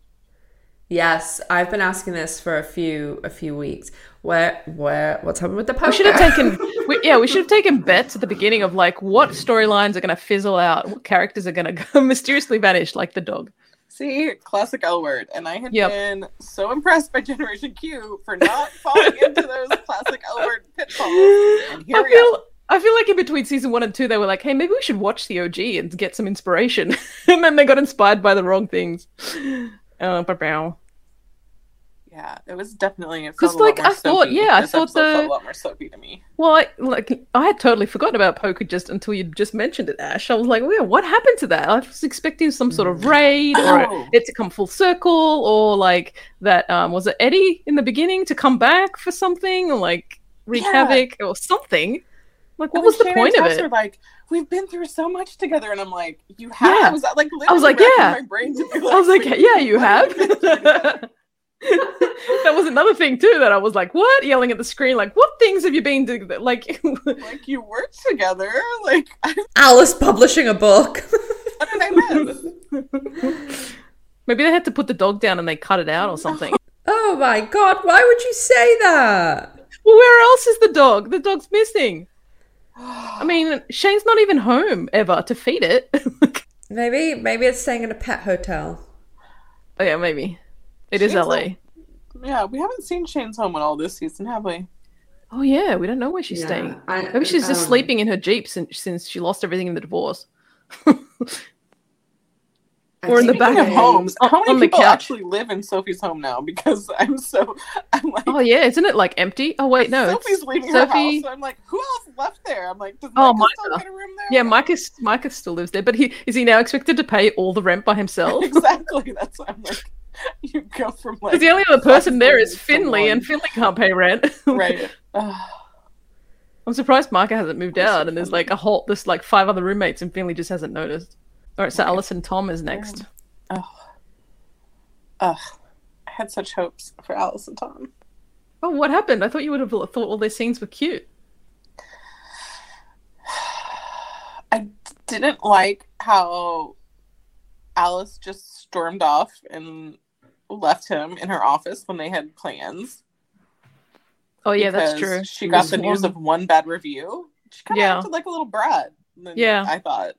Yes, I've been asking this for a few a few weeks. Where where what's happened with the poker? We should have taken, we, yeah, we should have taken bets at the beginning of like what storylines are going to fizzle out, what characters are going [LAUGHS] to mysteriously vanish, like the dog. See, classic L word. And I had Yep. been so impressed by Generation Q for not falling into those classic L word pitfalls. And here I we feel, are. I feel like in between season one and two, they were like, "Hey, maybe we should watch the OG and get some inspiration," [LAUGHS] and then they got inspired by the wrong things. Uh, but bow. Yeah, it was definitely it 'Cause, felt a lot like, I thought- soapy. yeah, I thought the- a lot more soapy to me. Well, I, like I had totally forgotten about poker just until you just mentioned it, Ash. I was like, "Well, what happened to that?" I was expecting some sort of raid or Oh. it to come full circle, or like that. Um, was it Eddie in the beginning to come back for something, or like wreak Yeah. havoc or something? Like, what was the point of it? Like, we've been through so much together, and I'm like, you have. Yeah. I was like, I was like, yeah. My brain be I was [LAUGHS] like, yeah, you have. [LAUGHS] we been through [LAUGHS] together? that was another thing too that I was like, what? Yelling at the screen, like, what things have you been doing? Like, [LAUGHS] like you worked together. Like, [LAUGHS] I, Alice publishing a book. what did I miss? maybe they had to put the dog down and they cut it out or something. oh my god, why would you say that? well, where else is the dog? The dog's missing. I [GASPS] mean, Shane's not even home ever to feed it. Maybe maybe it's staying in a pet hotel. oh yeah, maybe. It is Shane's LA. like- yeah, we haven't seen Shane's home at all this season, have we? Oh yeah, we don't know where she's staying. Maybe she's just sleeping in her jeep since since she lost everything in the divorce. Or in the back of homes, how many on the people couch. actually live in Sophie's home now? Because I'm so, I'm like, Oh yeah, isn't it like empty? Oh wait, no. Sophie's leaving Sophie. her house. I'm like, who else left there? I'm like, does Oh, Micah still Micah. get a room there? Yeah, Micah, Micah still lives there, but he is he now expected to pay all the rent by himself? [LAUGHS] exactly. That's what I'm like, [LAUGHS] you go from like Because the only other person there is Finley, to and. Finley can't pay rent. [LAUGHS] [LAUGHS] right. I'm surprised Micah hasn't moved That's so out, and there's like a whole there's like five other roommates, and Finley just hasn't noticed. All right, so Okay. and Tom is next. Ugh. Ugh. I had such hopes for Alice and Tom. Oh, what happened? I thought you would have thought all their scenes were cute. [SIGHS] I didn't like how Alice just stormed off and left him in her office when they had plans. Oh yeah, that's true. She got was the news of one bad review. She kind of Yeah. acted like a little brat. Yeah. I thought.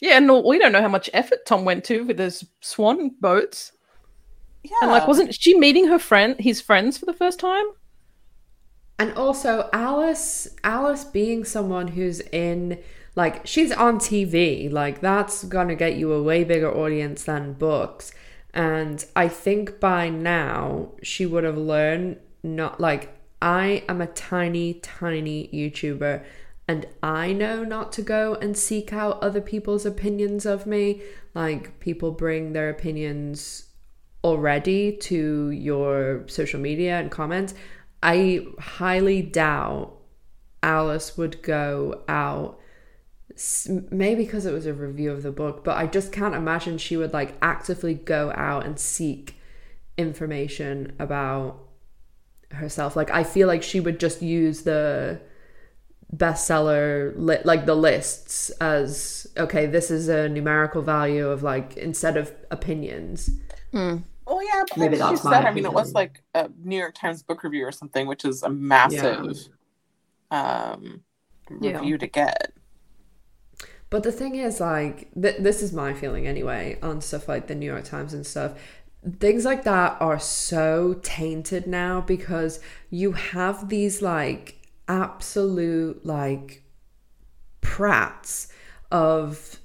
Yeah, and we don't know how much effort Tom went to with his swan boats. Yeah, And like, wasn't she meeting her friend, his friends, for the first time? And also Alice Alice being someone who's in like she's on TV, like that's gonna get you a way bigger audience than books. And I think by now she would have learned not like I am a tiny, tiny YouTuber and I know not to go and seek out other people's opinions of me. Like people bring their opinions already to your social media and comments, I highly doubt Alice would go out. S- Maybe because it was a review of the book, but I just can't imagine she would like actively go out and seek information about herself. Like, I feel like she would just use the bestseller li- like the lists as okay this is a numerical value of like instead of opinions Oh yeah, but Maybe like she that's my said, I mean, it was like a New York Times book review or something, which is a massive um, Yeah. review to get. But the thing is, like, th- this is my feeling anyway on stuff like the New York Times and stuff. Things like that are so tainted now because you have these, like, absolute, like, prats of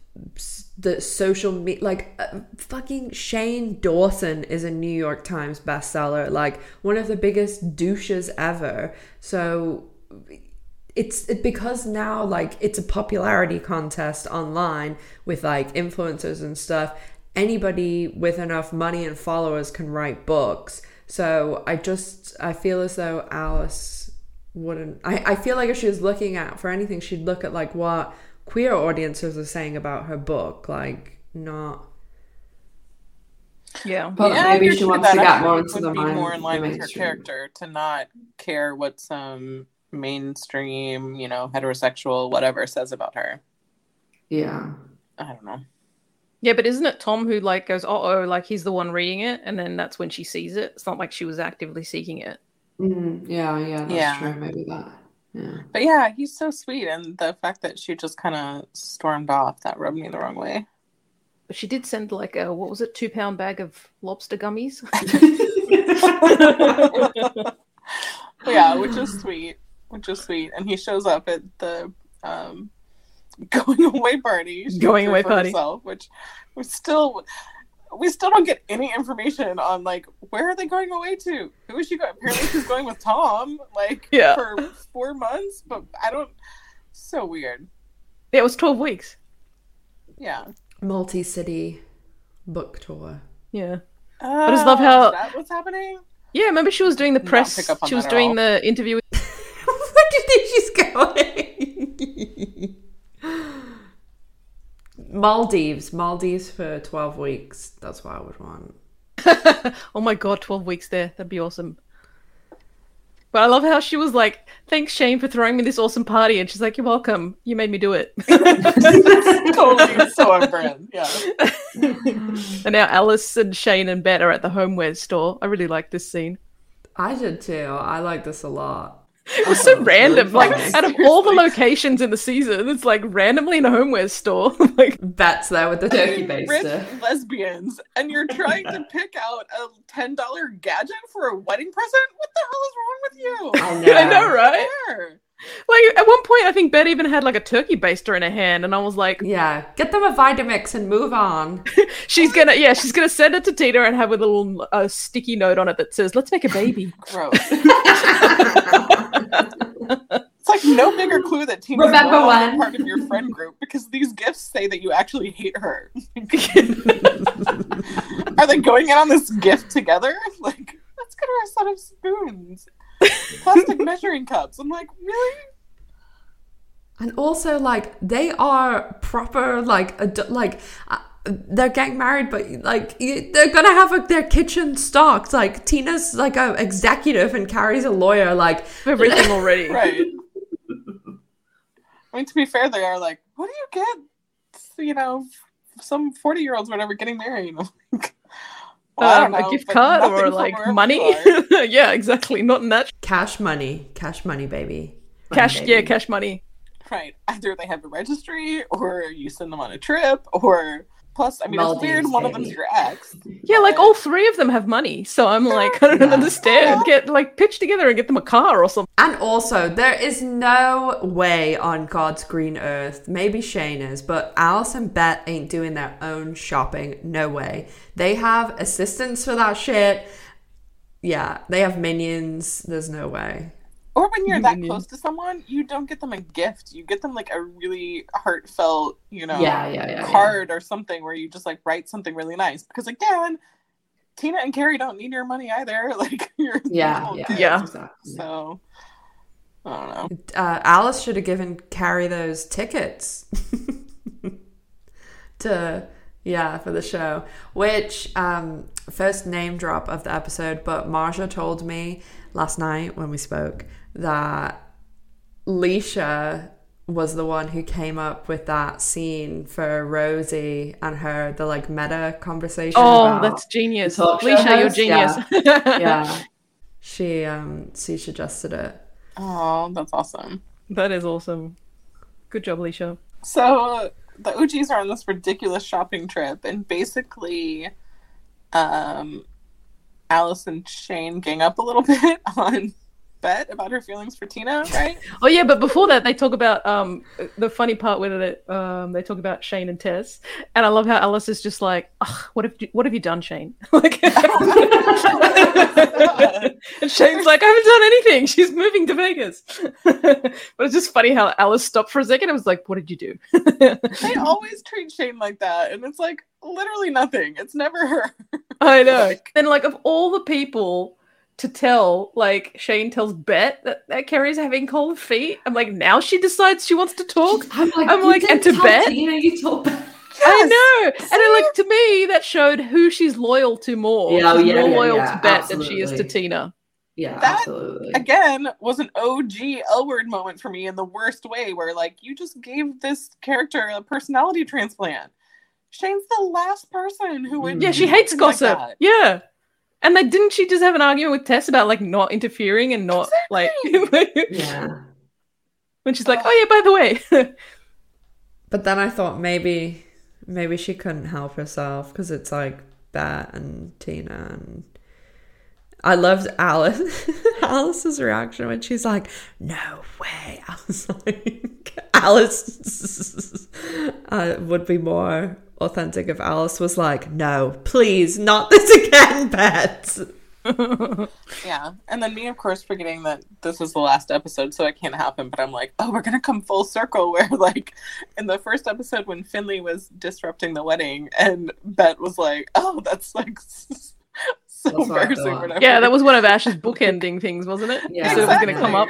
the social media like uh, fucking Shane Dawson is a New York Times bestseller like one of the biggest douches ever so it's it, because now like it's a popularity contest online with like influencers and stuff anybody with enough money and followers can write books so i just i feel as though alice wouldn't i, I feel like if she was looking at for anything she'd look at like what queer audiences are saying about her book like not Yeah. But Yeah, maybe she wants to get more into would the be mind. more in line with her character to not care what some mainstream, you know, heterosexual whatever says about her. Yeah. I don't know. Yeah, but isn't it Tom who like goes, "Oh, oh," like he's the one reading it, and then that's when she sees it. It's not like she was actively seeking it. Mm, yeah, yeah, that's Yeah. true. Maybe that. Yeah. But yeah, he's so sweet, and the fact that she just kind of stormed off that rubbed me the wrong way. But she did send like a what was it, two pound bag of lobster gummies. [LAUGHS] [LAUGHS] yeah, which is sweet, which is sweet, and he shows up at the um, [LAUGHS] going away party. Going away party. herself, which we still we still don't get any information on like where are they going away to? Who is she going? Apparently, she's going with Tom, like [LAUGHS] Yeah. for four months, but I don't. So weird. yeah, it was twelve weeks. Yeah. multi-city book tour Yeah. I just love how- is that what's happening. Yeah, remember she was doing the press. pick up on She was doing all. the interview. With- where do you think [LAUGHS] she's going maldives maldives for 12 weeks that's what i would want [LAUGHS] oh my god, twelve weeks there. That'd be awesome. But I love how she was like, "Thanks, Shane, for throwing me this awesome party," and she's like, "You're welcome. You made me do it." [LAUGHS] totally so on brand. Yeah. and now Alice and Shane and Bette are at the homeware store. I really like this scene. i did too i like this a lot It was so random. Like [LAUGHS] out of all the locations in the season, it's like randomly in a homeware store. [LAUGHS] like Bette's there with the Turkey [LAUGHS] turkey rich baster. lesbians and you're trying to pick out a ten dollar gadget for a wedding present? What the hell is wrong with you? I know. I know, right? Where? Like at one point, I think Bette even had like a turkey baster in her hand, and I was like, yeah get them a vitamix and move on [LAUGHS] "She's gonna, yeah, she's gonna send it to Tina and have a little uh, sticky note on it that says, "Let's make a baby." [LAUGHS] Gross. [LAUGHS] it's like no bigger clue that Tina Remember when? part of your friend group because these gifts say that you actually hate her. Are they going in on this gift together? Like, let's get her a set of spoons, [LAUGHS] plastic measuring cups. I'm like, really? And also, like, they are proper, like, adu- like, uh, they're getting married, but like, you, they're gonna have like, their kitchen stocked. Like, Tina's like a executive and Carrie's a lawyer. Like, Everything already. [LAUGHS] Right. I mean, to be fair, they are like, what do you get? You know, some 40 year olds, whatever, getting married. [LAUGHS] I'm like, well, I Um, don't a gift card or like money? [LAUGHS] yeah, exactly. Not in that cash money, cash money, baby. cash. baby. Yeah, cash money. Right. Either they have a registry or you send them on a trip or. Plus, I mean, it's weird. Maldives, One of them's baby. your ex. Yeah, like all three of them have money, so I'm like, [LAUGHS] I don't Yeah. understand. Get like pitch together and get them a car or something. And also, there is no way on God's green earth, maybe Shane is, but Alice and Bette ain't doing their own shopping. No way. They have assistants for that shit. Yeah, they have minions. There's no way. Or when you're that close to someone, you don't get them a gift. You get them like a really heartfelt, you know, Yeah, yeah, yeah, yeah. card or something where you just like write something really nice. Because again, Tina and Carrie don't need your money either. [LAUGHS] Like your Yeah, yeah, kids. Yeah. Exactly. So I don't know. Uh, Alice should have given Carrie those tickets [LAUGHS] to yeah for the show. Which um, first name drop of the episode, but Marsha told me last night when we spoke that Leisha was the one who came up with that scene for Rosie and her the like meta conversation. Oh, about- that's genius. The talk show Alicia, you're genius. [LAUGHS] yeah. she um she suggested it. Oh, that's awesome. that is awesome. Good job, Leisha. So the OGs are on this ridiculous shopping trip, and basically, um, Alice and Shane gang up a little [LAUGHS] bit on About her feelings for Tina, right? [LAUGHS] Oh yeah, but before that, they talk about um the funny part where they um they talk about Shane and Tess, and I love how Alice is just like, "Ugh, what have you, what have you done, Shane? [LAUGHS] like, [LAUGHS] and Shane's like, I haven't done anything. She's moving to Vegas. but it's just funny how Alice stopped for a second. and was like, what did you do? they always treat Shane like that, and it's like literally nothing. It's never her. I know. And like of all the people to tell, like Shane tells Bette that, that Carrie's having cold feet. I'm like, now she decides she wants to talk. I'm like, I'm you like, didn't and to tell Bette? Tina you told Bette. I know. And then, like to me, that showed who she's loyal to more. Yeah, oh, she's yeah, more yeah, loyal yeah, to Bette than she is to. Tina. Yeah, That- absolutely. Again, was an OG L word moment for me in the worst way, where like you just gave this character a personality transplant. Shane's the last person who would. Yeah, Mm. she hates something like gossip. yeah. And like, didn't she just have an argument with Tess about like not interfering and not like [LAUGHS] [LAUGHS] yeah. when she's like, oh yeah, by the way, [LAUGHS] But then I thought maybe maybe she couldn't help herself because it's like Bette and Tina and I loved Alice Alice's reaction when she's like, "No way!" I was like, Alice uh, would be more authentic of Alice was like, "No, please, not [LAUGHS] this again, Bette." [LAUGHS] Yeah, and then me, of course, forgetting that this is the last episode, so it can't happen. But I'm like, oh, we're gonna come full circle [LAUGHS] where, like, in the first episode when Finley was disrupting the wedding, and Bette was like, oh, that's like so That's embarrassing. Whatever. yeah, that was one of Ash's bookending things, wasn't it? Yeah. So it was going to come up.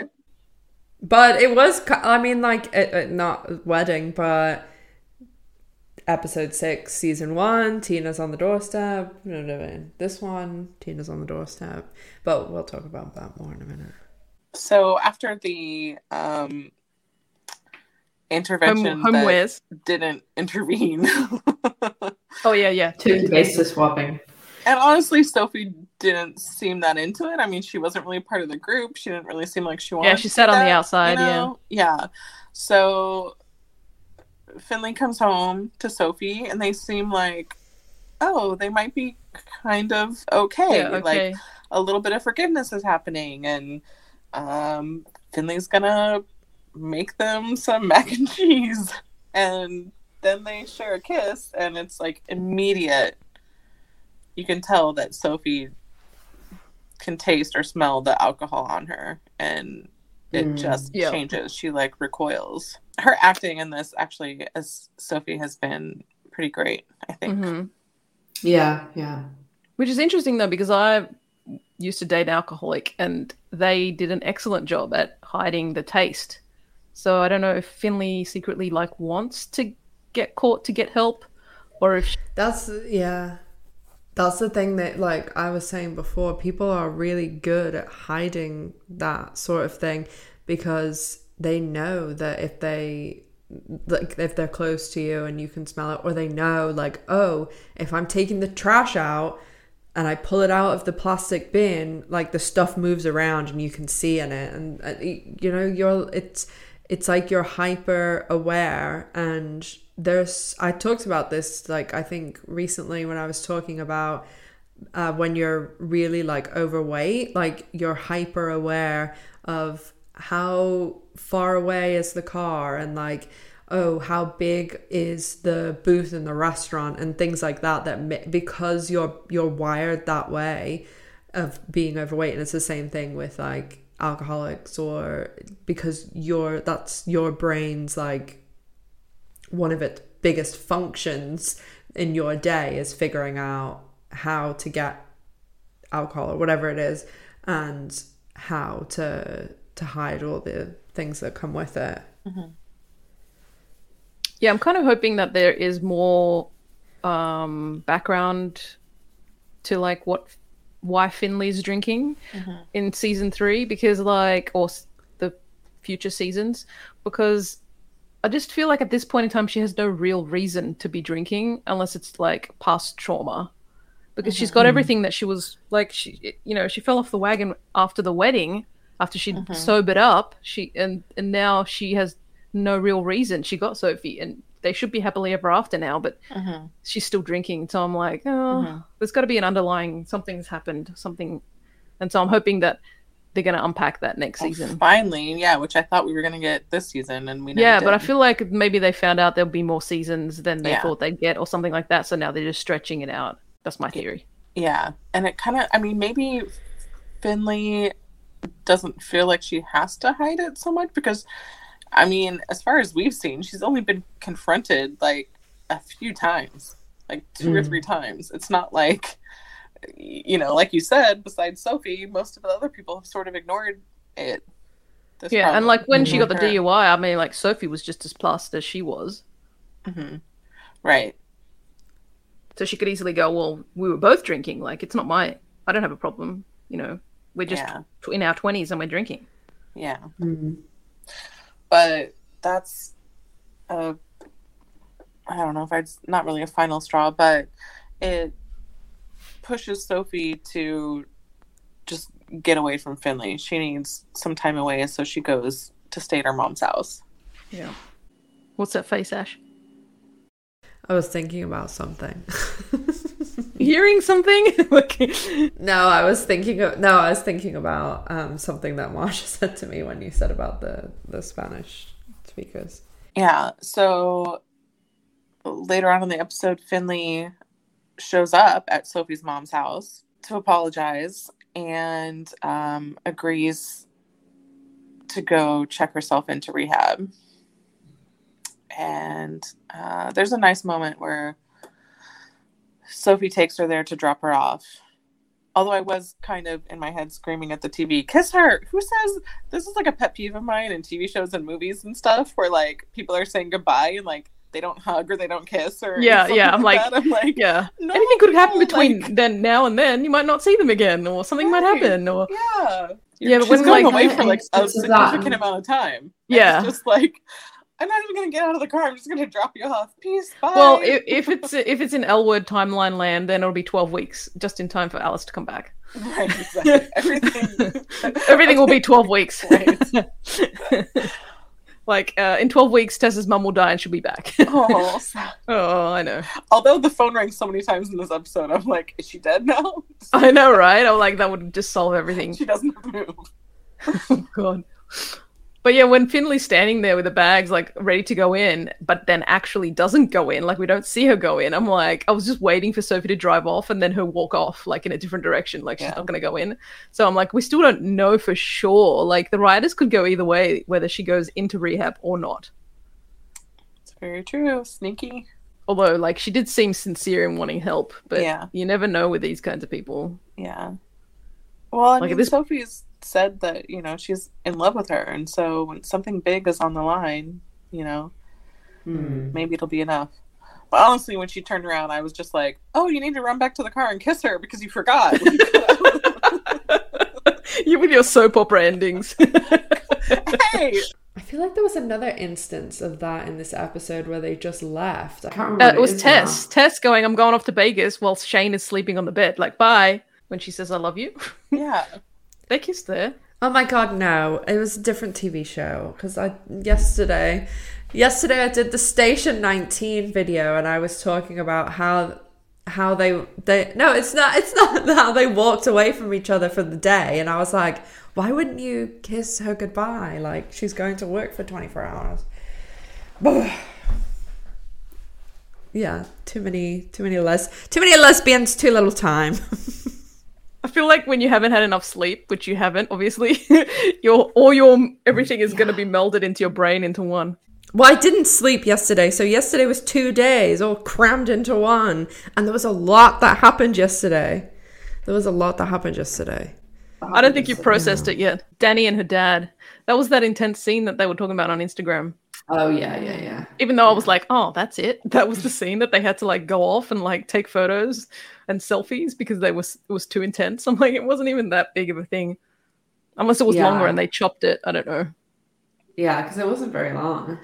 But it was, I mean, like, it, it- not wedding, but episode six, season one, Tina's on the doorstep. No, no, no. This one, Tina's on the doorstep. But we'll talk about that more in a minute. So after the um intervention Home, that homewares. didn't [LAUGHS] intervene, Oh yeah, yeah. Two bases swapping. and honestly, Sophie didn't seem that into it. I mean, she wasn't really part of the group. She didn't really seem like she wanted. Yeah, she to sat do on the outside, you know? Yeah. So Finley comes home to Sophie, and they seem like, oh, they might be kind of okay. Yeah, okay. Like a little bit of forgiveness is happening, and um, Finley's gonna make them some [LAUGHS] mac and cheese, and then they share a kiss, and it's like immediate. You can tell that Sophie can taste or smell the alcohol on her, and it Mm. just Yeah. changes. She like recoils. Her acting in this actually, as Sophie has been pretty great. I think. Mhm. Yeah, yeah. Which is interesting though, because I used to date an alcoholic and they did an excellent job at hiding the taste. So I don't know if Finley secretly like wants to get caught to get help, or if she- That's, yeah. That's the thing that, like I was saying before, people are really good at hiding that sort of thing because they know that if they like if they're close to you and you can smell it or they know like oh if i'm taking the trash out and i pull it out of the plastic bin like the stuff moves around and you can see in it. And uh, you know you're it's it's like you're hyper aware and there's i talked about this like i think recently when i was talking about uh, when you're really like overweight like you're hyper aware of how far away is the car? And like oh how big is the booth in the restaurant? And things like that that because you're you're wired that way of being overweight and it's the same thing with like alcoholics or because your that's your brain's like one of its biggest functions in your day is figuring out how to get alcohol or whatever it is and how to to hide all the things that come with it. Mm-hmm. Yeah, I'm kind of hoping that there is more um, background to like what why Finley's drinking mm-hmm. in season three because like or s- the future seasons because I just feel like at this point in time she has no real reason to be drinking unless it's like past trauma because she's got mm-hmm. everything that she was like she you know she fell off the wagon after the wedding after she would mm-hmm. sobered up she and and now she has no real reason she got Sophie and they should be happily ever after now but mm-hmm. she's still drinking so I'm like oh mm-hmm. there's got to be an underlying something's happened something and so I'm hoping that they're going to unpack that next Oh, season. Finally, yeah, which I thought we were gonna get this season, and we Yeah, but I feel like maybe they found out there'll be more seasons than they Yeah. thought they'd get, or something like that. So now they're just stretching it out. That's my theory. yeah, and it kind of, I mean, maybe Finley doesn't feel like she has to hide it so much because, I mean, as far as we've seen, she's only been confronted like a few times, like two or Mm. three times. It's not like, you know, like you said, besides Sophie, most of the other people have sort of ignored it. This Yeah, and like when she got the DUI, I mean, like Sophie was just as plussed as she was. Mhm. Right. So she could easily go, well, we were both drinking. Like, it's not my, I don't have a problem. You know, we're just Yeah. tw- in our 20s and we're drinking. Yeah. Mm. but that's uh I don't know if it's not really a final straw, but it pushes Sophie to just get away from Finley. She needs some time away, so she goes to stay at her mom's house. Yeah. What's that face, Ash? I was thinking about something. [LAUGHS] Hearing something? [LAUGHS] Like- no, I was thinking of no, I was thinking about um, something that Marsha [LAUGHS] said to me when you said about the the Spanish speakers. Yeah, so later on in the episode, Finley shows up at Sophie's mom's house to apologize and um, agrees to go check herself into rehab. And uh, there's a nice moment where Sophie takes her there to drop her off. Although I was kind of in my head screaming at the TV, kiss her. Who says this is like a pet peeve of mine in TV shows and movies and stuff where like people are saying goodbye and like they don't hug or they don't kiss or Yeah, yeah, I'm like- that. I'm like, yeah. no, Anything could happen between like, then now and then. You might not see them again, or something might happen, or yeah, Yeah, but she's when, going like- away for like a It's that- significant amount of time. Yeah. it's just like I'm not even gonna get out of the car. I'm just gonna drop you off. Peace. Bye. well, [LAUGHS] if, if it's if it's in L word timeline land, then it'll be twelve weeks, just in time for Alice to come back. right, exactly. [LAUGHS] Everything. Everything will be twelve weeks. [LAUGHS] Like uh, in twelve weeks, Tess's mum will die and she'll be back. Oh, oh, I know, although the phone rang so many times in this episode, I'm like, is she dead now? I know, right? I'm like that would just solve everything. She doesn't move. Oh god. But yeah, when Finley's standing there with the bags, like ready to go in, but then actually doesn't go in, like we don't see her go in. I'm like, I was just waiting for Sophie to drive off and then her walk off, like in a different direction, like she's Yeah. not going to go in. So I'm like, we still don't know for sure. Like the writers could go either way, whether she goes into rehab or not. It's very true. Sneaky. Although, like, she did seem sincere in wanting help, but Yeah. you never know with these kinds of people. Yeah. Well, I Like, mean, this- Sophie's said that you know she's in love with her, and so when something big is on the line, you know, Mm. maybe it'll be enough. But honestly, when she turned around, I was just like, "Oh, you need to run back to the car and kiss her because you forgot." [LAUGHS] you with your soap opera endings. hey, I feel like there was another instance of that in this episode where they just left. I I can't can't remember. Uh, it was is Tess. Tess going, I'm going off to Vegas while Shane is sleeping on the bed. Like, bye. When she says, I love you. [LAUGHS] yeah, they kissed there. Oh my god, no! It was a different TV show because I yesterday, yesterday I did the Station 19 video and I was talking about how how they they no, it's not it's not [LAUGHS] how they walked away from each other for the day and I was like, why wouldn't you kiss her goodbye? Like she's going to work for 24 hours. [SIGHS] yeah, too many too many les too many lesbians, too little time. [LAUGHS] I feel like when you haven't had enough sleep, which you haven't, obviously, [LAUGHS] your all your everything is going to be melded into your brain into one. Well, I didn't sleep yesterday, so yesterday was two days all crammed into one, and there was a lot that happened yesterday. There was a lot that happened yesterday. I don't think you processed it yet. Dani and her dad. That was that intense scene that they were talking about on Instagram. Oh yeah, yeah, yeah. Even though I was like, oh, that's it. [LAUGHS] That was the scene that they had to like go off and like take photos and selfies because they was it was too intense. [LAUGHS] I'm like, it wasn't even that big of a thing. Unless it was Yeah. longer and they chopped it. I don't know. Yeah, because it wasn't very long.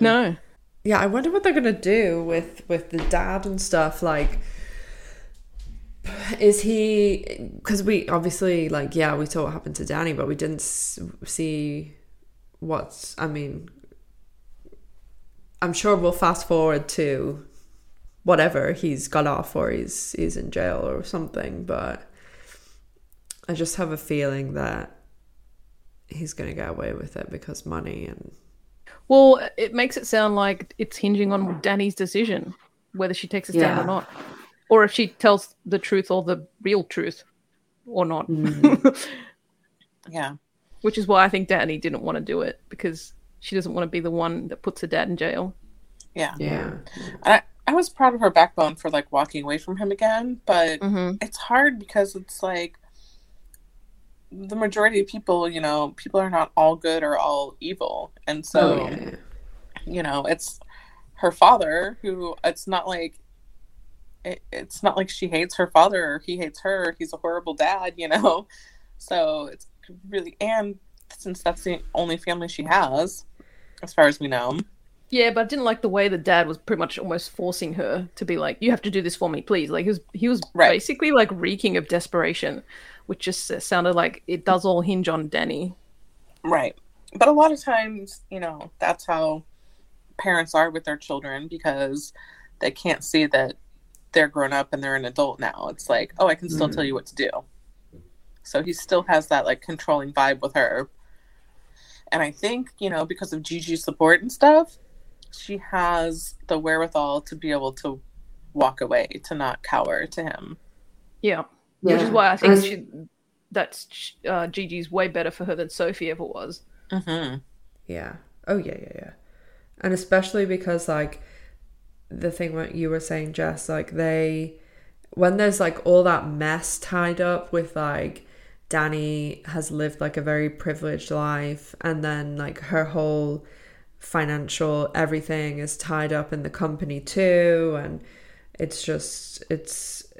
No. Yeah, I wonder what they're gonna do with with the dad and stuff. Like, is he? Because we obviously like, yeah, we saw what happened to Dani, but we didn't see what's. I mean, I'm sure we'll fast forward to whatever he's got off or he's he's in jail or something. But I just have a feeling that he's gonna get away with it because money and Well, it makes it sound like it's hinging on Dani's decision whether she takes a stand Yeah. or not, or if she tells the truth or the real truth or not. Mm. [LAUGHS] Yeah. Which is why I think Dani didn't want to do it because she doesn't want to be the one that puts her dad in jail. Yeah. Yeah. I, I was proud of her backbone for like walking away from him again, but Mm-hmm. it's hard because it's like the majority of people, you know, people are not all good or all evil. And so, Oh, yeah, yeah. you know, it's her father who it's not like it, it's not like she hates her father or he hates her. He's a horrible dad, you know. [LAUGHS] So it's really and since that's the only family she has, as far as we know. Yeah, but I didn't like the way the dad was pretty much almost forcing her to be like, "You have to do this for me, please." Like he was, he was Right. basically like reeking of desperation, which just sounded like it does all hinge on Dani. Right. But a lot of times, you know, that's how parents are with their children because they can't see that they're grown up and they're an adult now. It's like, oh, I can still mm. tell you what to do. So he still has that like controlling vibe with her. And I think, you know, because of Gigi's support and stuff, she has the wherewithal to be able to walk away, to not cower to him. Yeah, yeah. which is why I think And- she, that's uh, Gigi's way better for her than Sophie ever was. hmm Yeah. Oh yeah, yeah, yeah. And especially because like the thing what you were saying, Jess, like they when there's like all that mess tied up with like Dani has lived like a very privileged life and then like her whole financial everything is tied up in the company too and it's just it's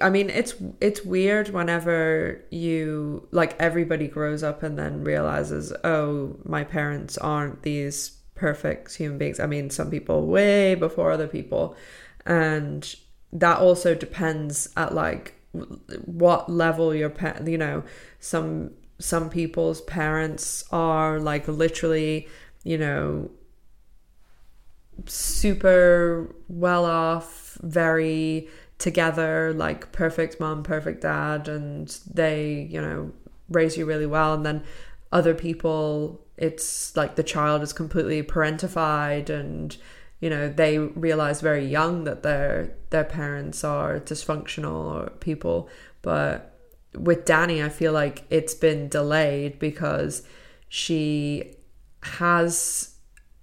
I mean, it's it's weird whenever you like everybody grows up and then realizes, oh, my parents aren't these perfect human beings. I mean, some people way before other people, and that also depends at like what level your pa- you know some some people's parents are like literally you know super well off very together like perfect mom perfect dad and they you know raise you really well and then other people it's like the child is completely parentified and you know they realize very young that their their parents are dysfunctional people. But with Dani I feel like it's been delayed because she has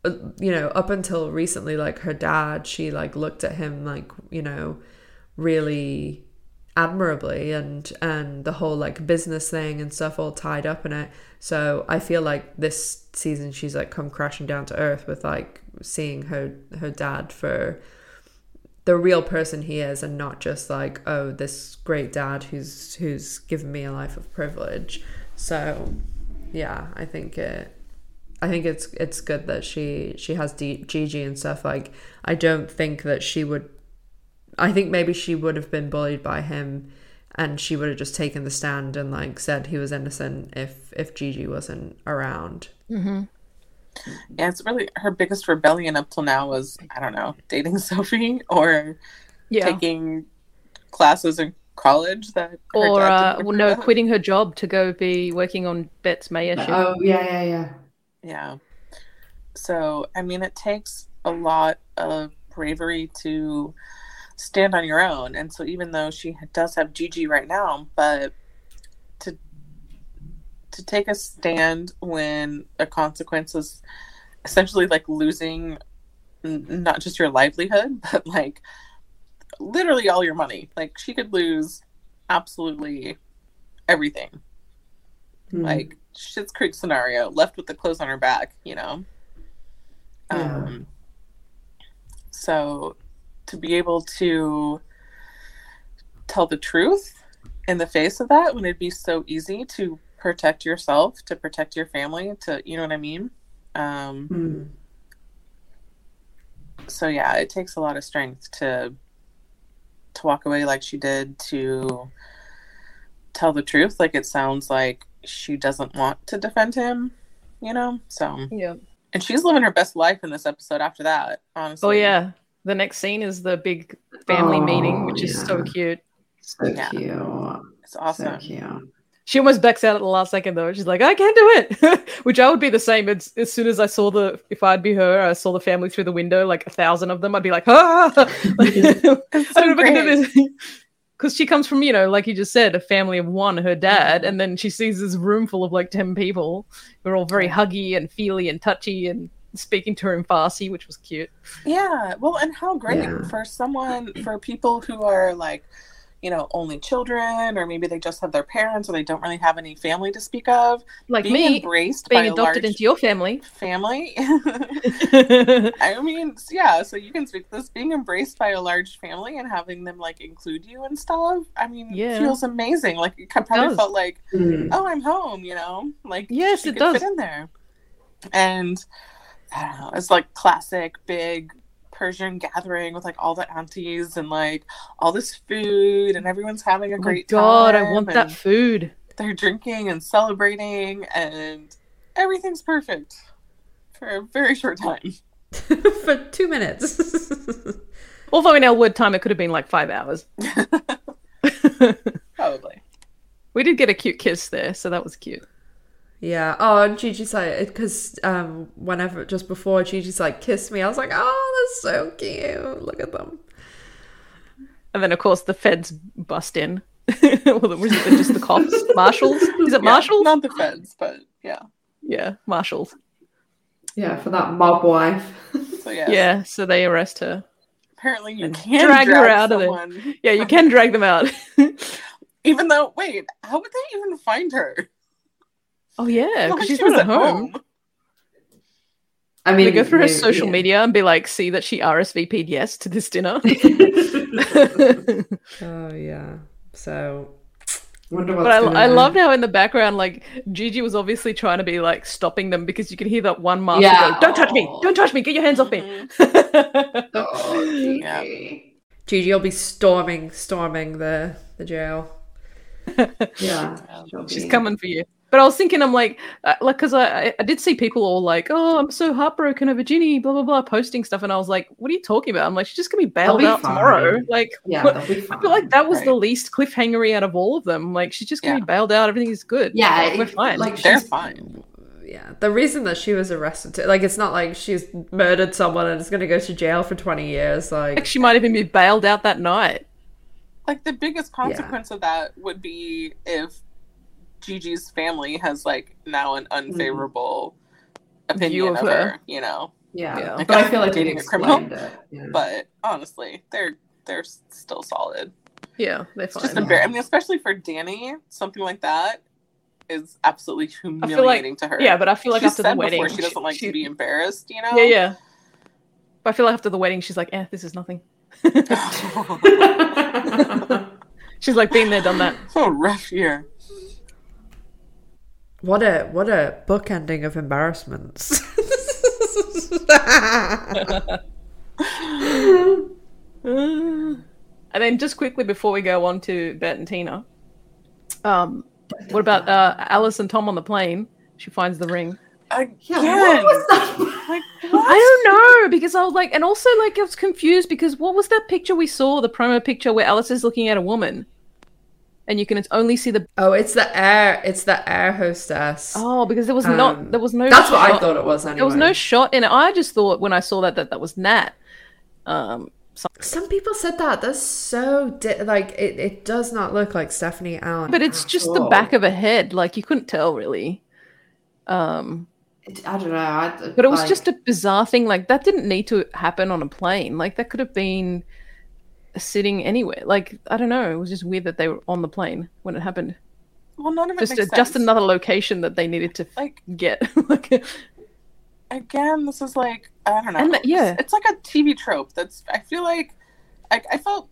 uh, you know up until recently like her dad she like looked at him like you know really admirably and and the whole like business thing and stuff all tied up in it. So i feel like this season she's like come crashing down to earth with like seeing her her dad for the real person he is and not just like oh this great dad who's who's given me a life of privilege so yeah i think it I think it's it's good that she she has D- Gigi and stuff. Like I don't think that she would. I think maybe she would have been bullied by him, and she would have just taken the stand and like said he was innocent if if Gigi wasn't around. Mm-hmm. Yeah, it's really her biggest rebellion up till now was I don't know dating [LAUGHS] Sophie or Yeah, taking classes in college that her or dad uh, didn't well, no, quitting her job to go be working on Bette's mayorship. Oh yeah, yeah, yeah. Yeah. So I mean, it takes a lot of bravery to stand on your own, and so even though she does have Gigi right now, but to to take a stand when a consequence is essentially like losing n- not just your livelihood, [LAUGHS] but like literally all your money. Like she could lose absolutely everything. Hmm. Like Schitt's Creek scenario, left with the clothes on her back, you know. Yeah. Um, so to be able to tell the truth in the face of that when it'd be so easy to protect yourself, to protect your family, to you know what I mean? Um, Hmm. so yeah, it takes a lot of strength to to walk away like she did to tell the truth. Like it sounds like she doesn't want to defend him, you know. So yeah. and she's living her best life in this episode. After that, honestly. Oh yeah. The next scene is the big family Oh, meeting, which is so cute. So Yeah. cute. it's awesome. So cute. She almost backs out at the last second though. She's like, I can't do it. [LAUGHS] Which I would be the same as, as soon as I saw the if I'd be her, I saw the family through the window, like a thousand of them, I'd be like, ah [LAUGHS] Like, [LAUGHS] I don't know if I can do this. Because she comes from, you know, like you just said, a family of one, her dad, and then she sees this room full of like ten people who are all very huggy and feely and touchy and speaking to her in Farsi, which was cute. Yeah, well, and how great Yeah. for someone, for people who are like, you know, only children, or maybe they just have their parents, or they don't really have any family to speak of. Like being me, embraced being a adopted large into your family. family. [LAUGHS] [LAUGHS] I mean, yeah. So you can speak this being embraced by a large family and having them like include you and stuff. I mean, Yeah. feels amazing. Like it probably does. felt like, Mm. oh, I'm home. You know, like Yes, it does. fit in there. And I don't know. It's like classic big Persian gathering with like all the aunties and like all this food and everyone's having a Oh great god, time. God, I want that food. They're drinking and celebrating and everything's perfect for a very short time. [LAUGHS] [LAUGHS] For two minutes. Although in L Word time, it could have been like five hours. [LAUGHS] Probably. we did get a cute kiss there, so that was cute. Yeah. Oh, and Gigi's like, because um, whenever, just before Gigi's like, kiss me, I was like, oh, that's so cute. Look at them. And then, of course, the feds bust in. [LAUGHS] well, it was it just the cops? [LAUGHS] Marshals? Is it Yeah, marshals? not the feds, but yeah. Yeah, marshals. Yeah, for that mob wife. [LAUGHS] So yeah. Yeah, so they arrest her. Apparently you can drag drag, her out of there. someone, Yeah, you can drag them out. Even though, wait, how would they even find her? Oh, yeah, because she's she was not at home. I mean, They go through her social yeah. media and be like, see that she RSVP'd yes to this dinner. [LAUGHS] [LAUGHS] Oh, yeah. So, Wonder what's But I, gonna I loved how in the background, like Gigi was obviously trying to be like stopping them because you could hear that one master Yeah. go, "Don't touch me! Don't touch me! Get your hands off me!" Mhm. [LAUGHS] Oh, Yeah. Gigi. Gigi will be storming, storming the, the jail. Yeah. She's be- coming for you. But I was thinking, I'm like, uh, like, because I, I I did see people all like, "Oh, I'm so heartbroken over Ginny," blah blah blah, posting stuff, and I was like, "What are you talking about?" I'm like, "She's just gonna be bailed be out fine. tomorrow." Like, Yeah, what- I feel like that was the least cliffhangery out of all of them. Like, she's just gonna Yeah. be bailed out. Everything is good. Yeah, we're fine. like They're she's- fine. Yeah. The reason that she was arrested, too, like, it's not like she's murdered someone and is going to go to jail for 20 years. Like, Like, she might even be bailed out that night. Like the biggest consequence of that would be if Gigi's family has like now an unfavorable opinion of of, her. her. you know. Yeah, Yeah. Like, but I feel like dating a criminal. it. Yeah. But honestly, they're they're still solid. Yeah, they're It's just fine. embar- I mean, especially for Dani, something like that is absolutely humiliating to her. Yeah, but I feel like she after said the wedding, before she doesn't like she- to be embarrassed. You know. Yeah, yeah. But I feel like after the wedding, she's like, "Eh, this is nothing." [LAUGHS] [LAUGHS] she's like, "Been there, done that." so rough year. What a what a book ending of embarrassments. Uh, [LAUGHS] and then just quickly before we go on to Bette and Tina, um, what about uh, Alice and Tom on the plane? She finds the ring. Again, yeah, what was that? [LAUGHS] like I don't know because I was like, and also like I was confused because what was that picture we saw, the promo picture where Alice is looking at a woman, and you can only see the oh, it's the air. It's the air hostess. oh because there was Um, not there was no That's what I thought it was. Anyway. there was no shot in it. I just thought when I saw that that that was Nat. Um, Some people said that. That's so di- like it. It does not look like Stephanie Allynne. but it's just the back of a head, like you couldn't tell really. Um, I don't know. I, but it was like- just a bizarre thing. Like that didn't need to happen on a plane. Like that could have been sitting anywhere. Like I don't know. It was just weird that they were on the plane when it happened. Well, none of it Just makes a, just sense. another location that they needed to Like get. [LAUGHS] like, again, this is like I don't know. And that- yeah. it's, it's like a TV trope. That's I feel like I, I felt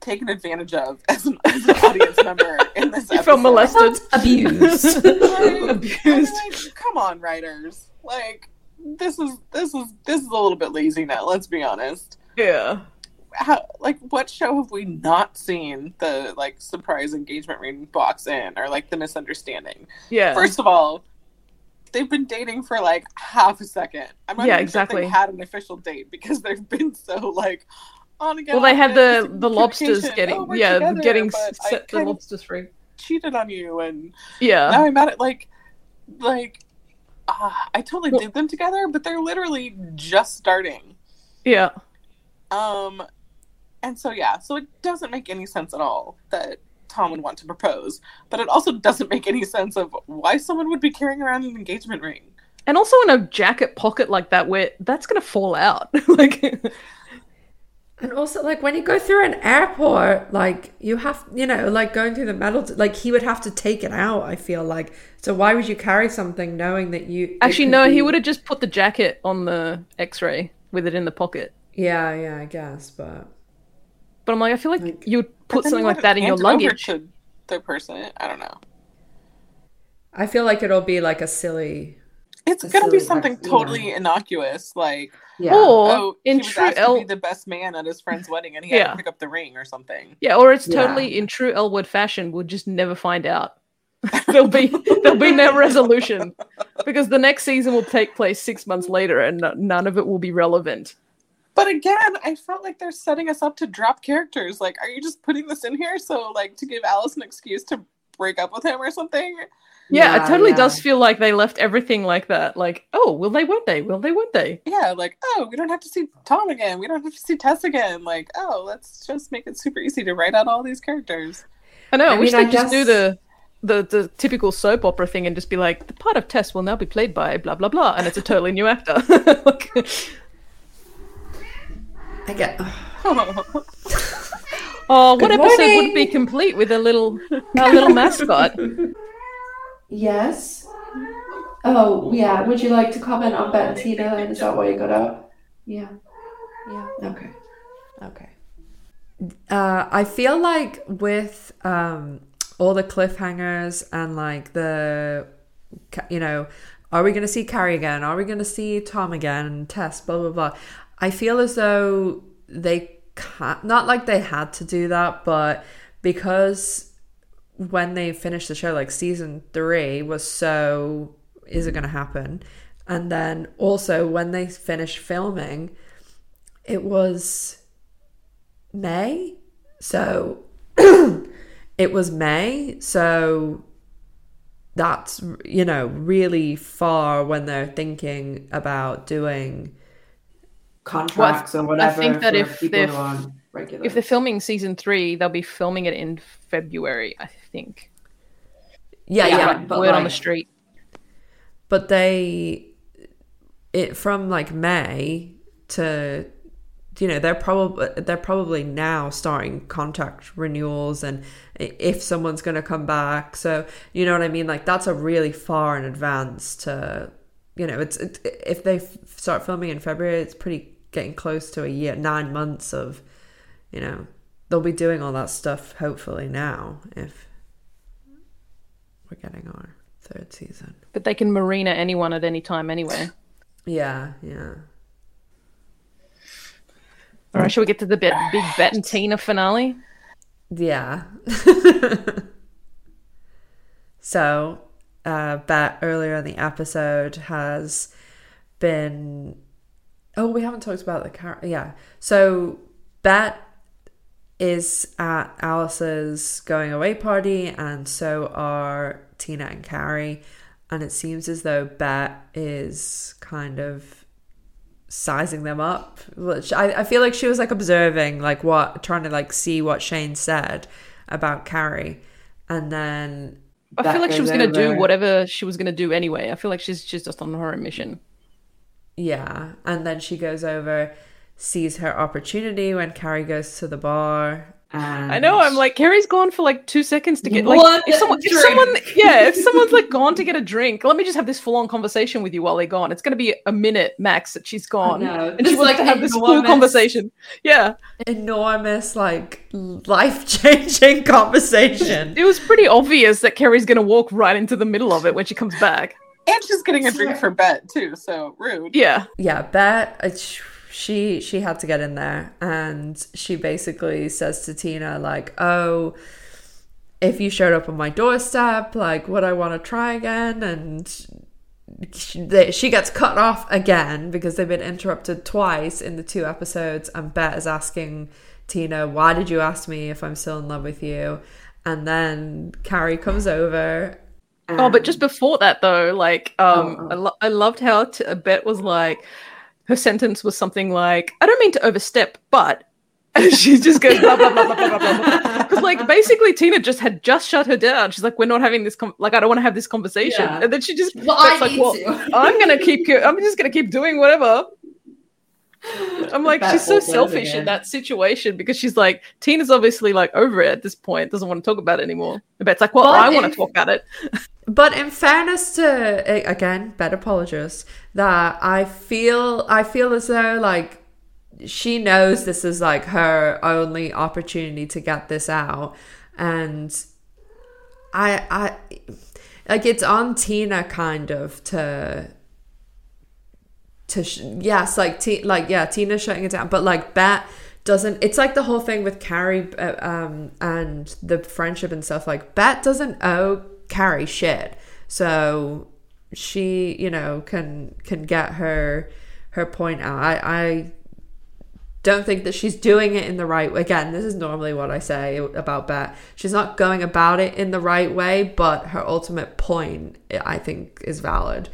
taken advantage of [LAUGHS] as an, as an audience member in this. [LAUGHS] you felt molested, abused. Like, abused. Like, come on, writers. Like this is this is this is a little bit lazy now. Let's be honest. Yeah. How like what show have we not seen the like surprise engagement ring box in or like the misunderstanding? Yeah. First of all, they've been dating for like half a second. I'm not Yeah, even sure exactly. they had an official date because they've been so like on again. well, they had the the lobsters getting Oh, yeah together, getting set the lobsters free. cheated on you and Yeah. now I'm at like like uh, I totally did them together, but they're literally just starting. Yeah. Um, and so yeah, so it doesn't make any sense at all that Tom would want to propose, but it also doesn't make any sense of why someone would be carrying around an engagement ring. And also in a jacket pocket like that where that's gonna fall out. [LAUGHS] like And also, like when you go through an airport, like you have, you know, like going through the metal, like he would have to take it out. I feel like. So why would you carry something knowing that you? Actually could no, he would have just put the jacket on the X ray with it in the pocket. Yeah, yeah, I guess, but But I'm like, I feel like, Like- you would put something like that in your hand over luggage. to the person. I don't know. I feel like it'll be like a silly. It's A gonna be something vaccine. totally innocuous, like Yeah. Or oh, he in was true asked to be the best man at his friend's wedding, and he had to pick up the ring or something. Yeah, or it's Yeah. totally in true L Word fashion, we'll just never find out. [LAUGHS] there'll be there'll be no [LAUGHS] resolution because the next season will take place six months later, and none of it will be relevant. But again, I felt like they're setting us up to drop characters. Like, are you just putting this in here so, like, to give Alice an excuse to break up with him or something? Yeah, it totally yeah. does feel like they left everything like that. Like, oh, will they? Won't they? Will they? Won't they? Yeah, like, oh, we don't have to see Tom again. We don't have to see Tess again. Like, oh, let's just make it super easy to write out all these characters. I know. I, I wish mean, I they'd just do the, the the typical soap opera thing and just be like, the part of Tess will now be played by blah blah blah, and it's a totally new actor. [LAUGHS] Like, I get. [LAUGHS] oh, what Good episode morning. would be complete with a little a [LAUGHS] little mascot? Yes. Oh, yeah. Would you like to comment on Bette and Tina? And is that why you got out? Yeah. Yeah. Okay. Okay. Uh, I feel like with um, all the cliffhangers and like the, you know, are we going to see Carrie again? Are we going to see Tom again? Tess, blah, blah, blah. I feel as though they can't, not like they had to do that, but because when they finished the show, like season three was so, is it going to happen? And then also when they finished filming, it was May. So [CLEARS THROAT] it was May. So that's, you know, really far when they're thinking about doing. Contracts or whatever. think that if they're- regular. If they're filming season three, they'll be filming it in February, I think. Yeah, Yeah, yeah. right. but Word on the street. But they, it from like May to, you know, they're probably they're probably now starting contract renewals and if someone's going to come back. So you know what I mean. Like that's a really far in advance to, you know, it's it, if they f- start filming in February, it's pretty getting close to a year, nine months of, you know, they'll be doing all that stuff hopefully now if we're getting our third season. But they can marina anyone at any time anyway. [LAUGHS] Yeah, yeah. All right, shall we get to the bit, big Bette and Tina finale? Yeah. [LAUGHS] so, uh, Bette earlier in the episode has been. Oh, we haven't talked about the car. Yeah. So, Bette is at Alice's going away party, and so are Tina and Carrie. And it seems as though Bette is kind of sizing them up. Which I, I feel like she was like observing, like what, trying to like see what Shane said about Carrie. And then, I feel like she goes was going to do whatever she was going to do anyway. I feel like she's she's just on her own mission. Yeah. And then she goes over, sees her opportunity when Carrie goes to the bar. And I know. I'm like Carrie's gone for like two seconds to get like One if someone if someone yeah if someone's like gone to get a drink, let me just have this full on conversation with you while they're gone. It's going to be a minute max that she's gone, and just Just, like like, to have this full enormous- conversation. Yeah, Enormous, like, life changing [LAUGHS] conversation. it was pretty obvious that Carrie's going to walk right into the middle of it when she comes back. And she's getting a drink for Bette, too, so rude. Yeah, yeah bette uh, she she had to get in there and she basically says to tina like oh if you showed up on my doorstep like would i want to try again and she, they, she gets cut off again because they've been interrupted twice in the two episodes and bette is asking tina why did you ask me if i'm still in love with you And then Carrie comes over. Oh, but just before that though, like, um, Oh, oh. I, lo- I loved how t- Bette was like, her sentence was something like, "I don't mean to overstep, but," [LAUGHS] she just goes blah blah blah blah blah blah. Because like [LAUGHS] basically Tina just had just shut her down. She's like, "We're not having this. Com- like, I don't want to have this conversation." Yeah. And then she just, Well, I like, need "Well, to. I'm gonna keep. I'm just gonna keep doing whatever." [LAUGHS] I'm like, she's so selfish in that situation because she's like, Tina's obviously like over it at this point, doesn't want to talk about it anymore. And Bette's like, well, But I want to talk about it. But in fairness to again, bad apologist, that I feel I feel as though like she knows this is like her only opportunity to get this out, and I I like it's on Tina kind of to to sh- yes like T- like yeah Tina shutting it down, but like Bette doesn't it's like the whole thing with Carrie uh, um and the friendship and stuff like Bette doesn't owe Carrie shit so she you know can can get her her point out I I don't think that she's doing it in the right way. Again, this is normally what I say about Bette. She's not going about it in the right way, but her ultimate point, I think, is valid.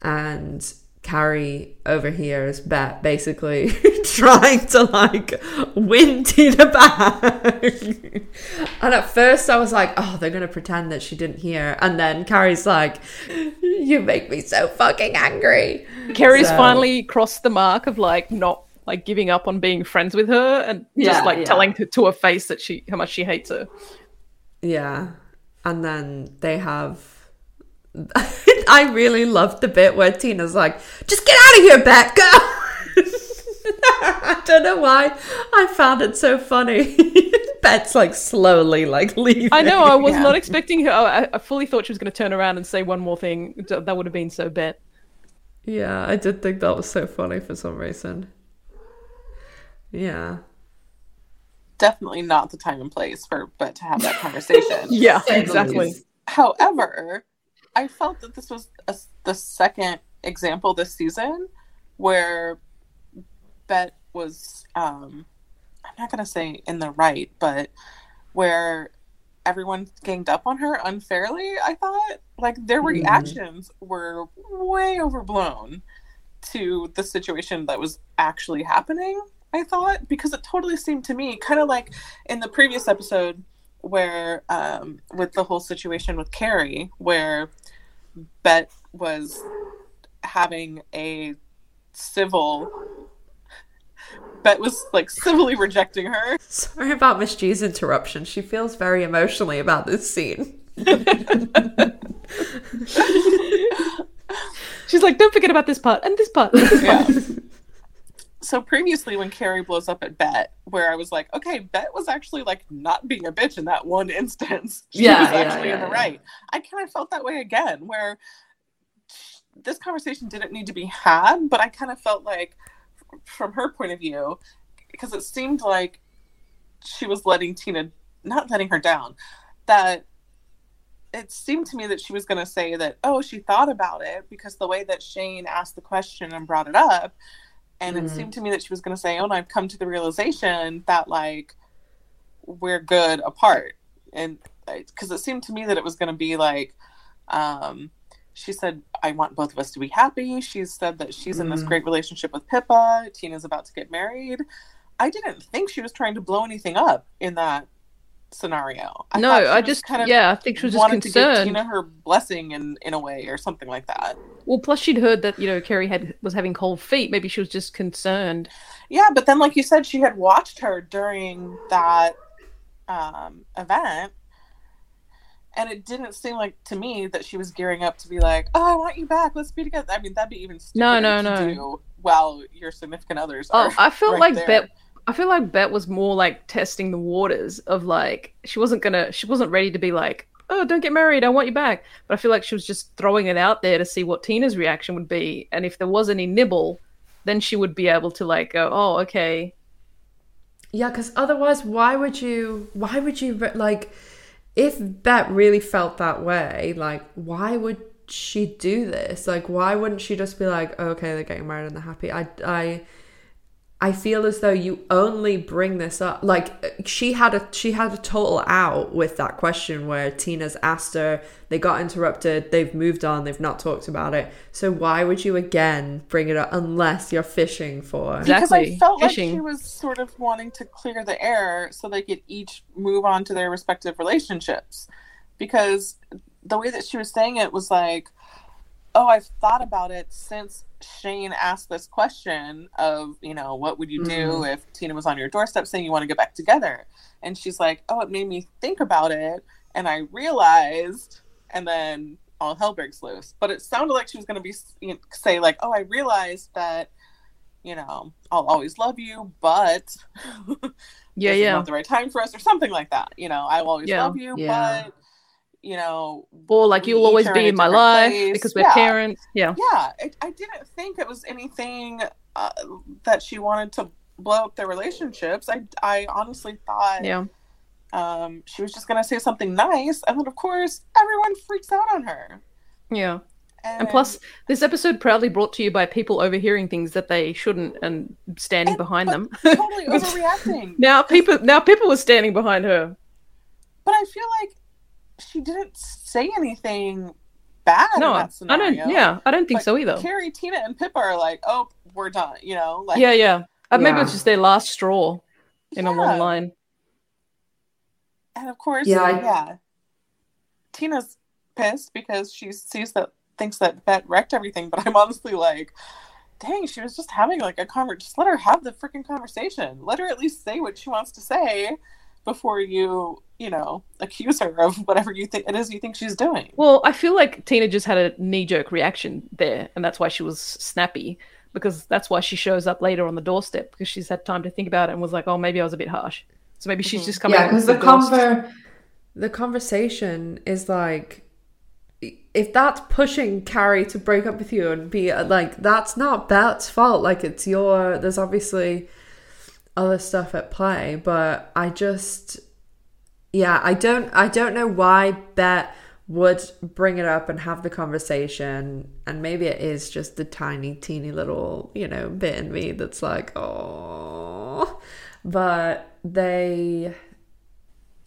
And Carrie over here is basically [LAUGHS] trying to like win Tina back. and at first I was like, oh, they're gonna pretend that she didn't hear. And then Carrie's like, you make me so fucking angry. Carrie's So- finally crossed the mark of like not like giving up on being friends with her and Yeah, just like yeah. telling to, to her face that she how much she hates her. Yeah. And then they have. [LAUGHS] I really loved the bit where Tina's like, just get out of here, Bette, go! [LAUGHS] I don't know why I found it so funny. [LAUGHS] Bette's like slowly like leaving. I know I was Yeah. not expecting her. Oh, I, I fully thought she was going to turn around and say one more thing. That would have been so Bette. Yeah, I did think that was so funny for some reason. Yeah. Definitely not the time and place for but to have that conversation. Yeah, exactly. However, I felt that this was a, the second example this season where Bette was, um, I'm not going to say in the right, but where everyone ganged up on her unfairly, I thought. Like their Mhm. reactions were way overblown to the situation that was actually happening, I thought, because it totally seemed to me kind of like in the previous episode where um, with the whole situation with Carrie, where Bette was having a civil. Bette was like civilly rejecting her. Sorry about Miss G's interruption. She feels very emotionally about this scene. [LAUGHS] She's like, don't forget about this part and this part. and this part." Yeah. So previously, when Carrie blows up at Bette, where I was like, okay, Bette was actually like not being a bitch in that one instance. [LAUGHS] She Yeah, was yeah, actually yeah, in the right. I kind of felt that way again, where this conversation didn't need to be had, but I kind of felt like, from her point of view, because it seemed like she was letting Tina, not letting her down, that it seemed to me that she was going to say that, oh, she thought about it because the way that Shane asked the question and brought it up. And it Mhm. seemed to me that she was going to say, oh, and I've come to the realization that, like, we're good apart. And because it seemed to me that it was going to be like, um, she said, I want both of us to be happy. She said that she's in this Mhm. great relationship with Pippa. Tina's about to get married. I didn't think she was trying to blow anything up in that scenario. I no, I just kind of yeah, I think she was just wanted to give. Tina her blessing in in a way or something like that. Well, plus she'd heard that you know Carrie had was having cold feet. Maybe she was just concerned. Yeah, but then like you said, she had watched her during that um, event, and it didn't seem like to me that she was gearing up to be like, "Oh, I want you back. Let's be together." I mean, that'd be even No, no, to no. do while your significant others Oh. I felt right like there. I feel like Bette was more like testing the waters of like she wasn't gonna. She wasn't ready to be like, oh, don't get married. I want you back. But I feel like she was just throwing it out there to see what Tina's reaction would be, and if there was any nibble, then she would be able to like go, oh, okay. Yeah, because otherwise, why would you? Why would you like? If Bette really felt that way, like, why would she do this? Like, why wouldn't she just be like, oh, okay, they're getting married and they're happy? I, I, I feel as though you only bring this up like she had a she had a total out with that question where Tina's asked her, they got interrupted, they've moved on, they've not talked about it. So why would you again bring it up unless you're fishing for because I Exactly. felt Fishing. like she was sort of wanting to clear the air so they could each move on to their respective relationships. Because the way that she was saying it was like, "Oh, I've thought about it since Shane asked this question of, you know, what would you do mm-hmm. if Tina was on your doorstep saying you want to get back together?" And she's like, "Oh, it made me think about it, and I realized." And then all hell breaks loose. But it sounded like she was going to be you know, say like, "Oh, I realized that." you know, I'll always love you, but [LAUGHS] Yeah, yeah. not the right time for us, or something like that. You know, I will always Yeah. love you, Yeah. but you know, Or like you'll always be in my life place. because we're Yeah. parents. Yeah. yeah, it, I didn't think it was anything uh, that she wanted to blow up their relationships. I, I honestly thought Yeah. um, she was just gonna say something nice, and then of course everyone freaks out on her. Yeah. And, And plus, this episode proudly brought to you by people overhearing things that they shouldn't and standing And- behind them. [LAUGHS] totally [LAUGHS] overreacting. now people now people were standing behind her. But I feel like she didn't say anything bad No, in I that scenario. don't. Yeah, I don't think But so either. Carrie, Tina, and Pippa are like, "Oh, we're done," you know. Like, yeah, yeah. Uh, maybe it's just their last straw in a Yeah. long line. And of course, Yeah, yeah, Tina's pissed because she sees that thinks that Bette wrecked everything. But I'm honestly like, dang, she was just having like a conversation. Just let her have the freaking conversation. Let her at least say what she wants to say before you, you know, accuse her of whatever you think it is you think she's doing. Well, I feel like Tina just had a knee jerk reaction there, and that's why she was snappy. Because that's why she shows up later on the doorstep because she's had time to think about it and was like, "Oh, maybe I was a bit harsh." So maybe she's Mhm. just coming. Yeah, because with the ghost. conver the conversation is like if that's pushing Carrie to break up with you and be uh, like that's not Bette's fault like it's your there's obviously other stuff at play but I just yeah I don't I don't know why Bette would bring it up and have the conversation and maybe it is just the tiny teeny little you know bit in me that's like oh but they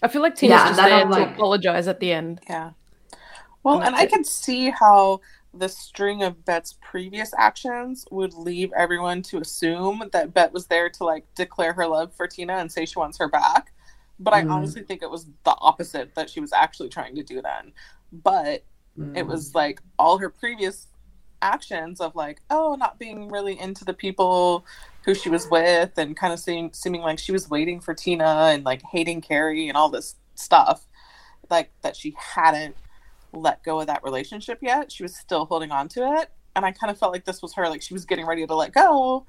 I feel like Tina's Yeah, just that there I'm to like- apologize at the end. Yeah. Well, And and I can see how the string of Bette's previous actions would leave everyone to assume that Bette was there to like declare her love for Tina and say she wants her back. But I Mhm. honestly think it was the opposite that she was actually trying to do then. But it was like all her previous actions of like, oh, not being really into the people who she was with and kind of seeming seeming like she was waiting for Tina and like hating Carrie and all this stuff. Like that she hadn't let go of that relationship yet. She was still holding on to it. And I kind of felt like this was her, like she was getting ready to let go,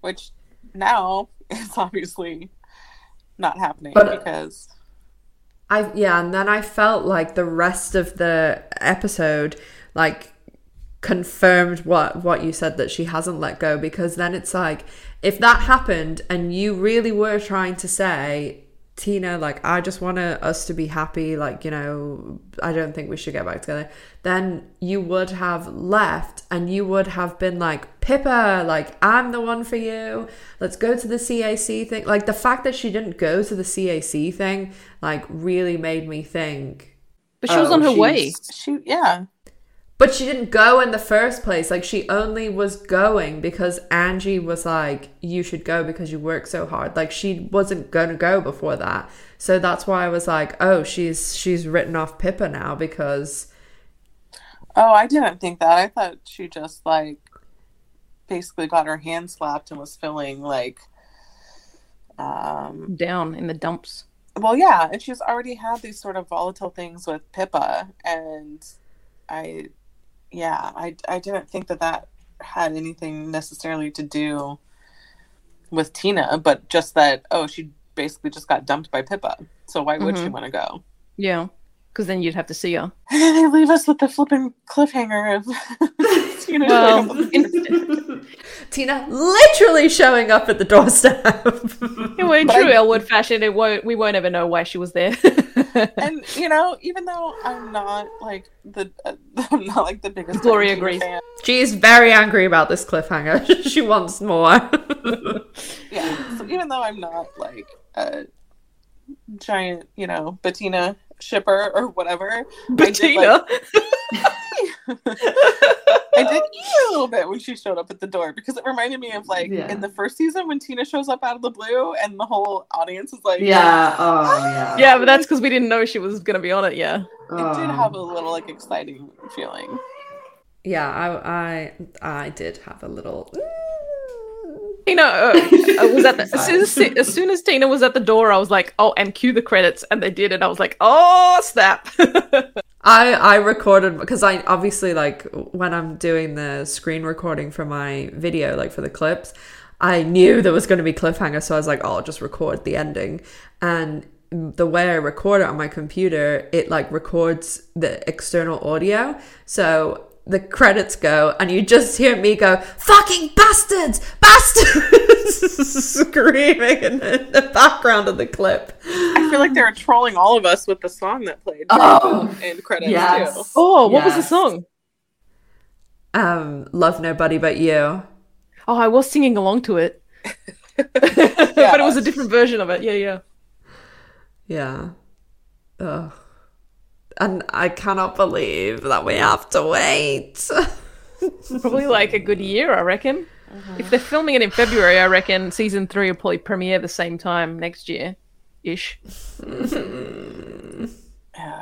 which now [LAUGHS] is obviously not happening But- uh, because I yeah, and then I felt like the rest of the episode like confirmed what what you said that she hasn't let go because then it's like if that happened and you really were trying to say Tina like I just want us to be happy like you know I don't think we should get back together then you would have left and you would have been like Pippa like I'm the one for you let's go to the CAC thing like the fact that she didn't go to the CAC thing like really made me think But she was Oh, on her way. she, yeah. But she didn't go in the first place. Like she only was going because Angie was like, "You should go because you work so hard." Like she wasn't going to go before that. So that's why I was like, "Oh, she's she's written off Pippa now because Oh, I didn't think that. I thought she just like basically got her hand slapped and was feeling like um down in the dumps. well yeah, and she's already had these sort of volatile things with Pippa and I yeah, I I didn't think that that had anything necessarily to do with Tina, but just that oh, she basically just got dumped by Pippa. So why would she Mhm. want to go? Yeah, because then you'd have to see her. And [LAUGHS] then they leave us with the flipping cliffhanger of [LAUGHS] [LAUGHS] Tina Well, showing up at the- Tina literally showing up at the doorstep." Yeah, well, in But true I- L Word fashion, it won't. We won't ever know why she was there. [LAUGHS] and you know, even though I'm not like the uh, [LAUGHS] I'm not like the biggest Gloria agrees. fan, is very angry about this cliffhanger. she wants more. Yeah. So even though I'm not like a giant, you know, Bettina shipper or whatever, I did, Bettina. [LAUGHS] I did eat a little bit when she showed up at the door because it reminded me of like Yeah. in the first season when Tina shows up out of the blue and the whole audience is like, Yeah. Oh ah! yeah. yeah, but that's because we didn't know she was gonna be on it. Yeah. It did oh. have a little like exciting feeling. Yeah, I I I did have a little. You know, uh, [LAUGHS] was at the, as, soon as, as soon as Tina was at the door, I was like, "Oh, and cue the credits," and they did it. I was like, "Oh, snap!" [LAUGHS] I I recorded because I obviously like when I'm doing the screen recording for my video, like for the clips, I knew there was going to be cliffhanger, so I was like, oh, I'll just record the ending. And the way I record it on my computer, it like records the external audio, so the credits go and you just hear me go fucking bastards bastards [LAUGHS] screaming in the, in the background of the clip I feel like they were trolling all of us with the song that played Oh, in credits yes. too. oh, what was the song? um love nobody but you Oh, I was singing along to it, [LAUGHS] [LAUGHS] but it was a different version of it. Yeah, yeah. Yeah. Ugh. And I cannot believe that we have to wait. [LAUGHS] Probably like a good year, I reckon. If they're filming it in February, I reckon season three will probably premiere the same time next year, ish. [LAUGHS]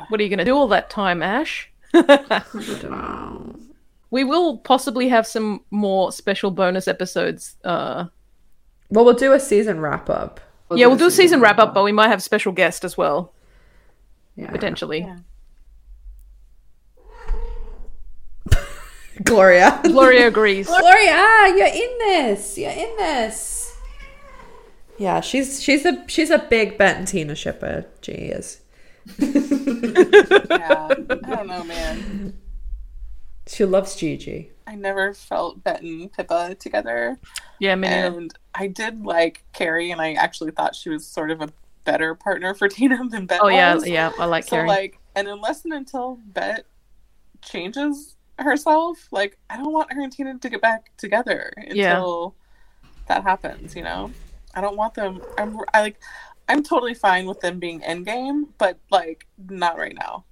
What are you going to do all that time, Ash? Wow. [LAUGHS] We will possibly have some more special bonus episodes. Uh, Well, we'll do a season wrap up. yeah, we'll do a season wrap up, but we might have special guest as well, Yeah. potentially. Yeah. Gloria. Gloria [LAUGHS] agrees. Gloria, ah, you're in this. You're in this. Yeah, she's she's a she's a big Bette and Tina shipper. She is. [LAUGHS] Yeah. I don't know, man. She loves Gigi. I never felt Bette and Pippa together. Yeah, me. And I did like Carrie, and I actually thought she was sort of a better partner for [LAUGHS] Tina than Bette Oh yeah, was. yeah, I like So Carrie. like, and unless and until Bette changes herself, like I don't want her and Tina to get back together Yeah. until that happens. You know, I don't want them. I'm I like. I'm totally fine with them being endgame, but like not right now.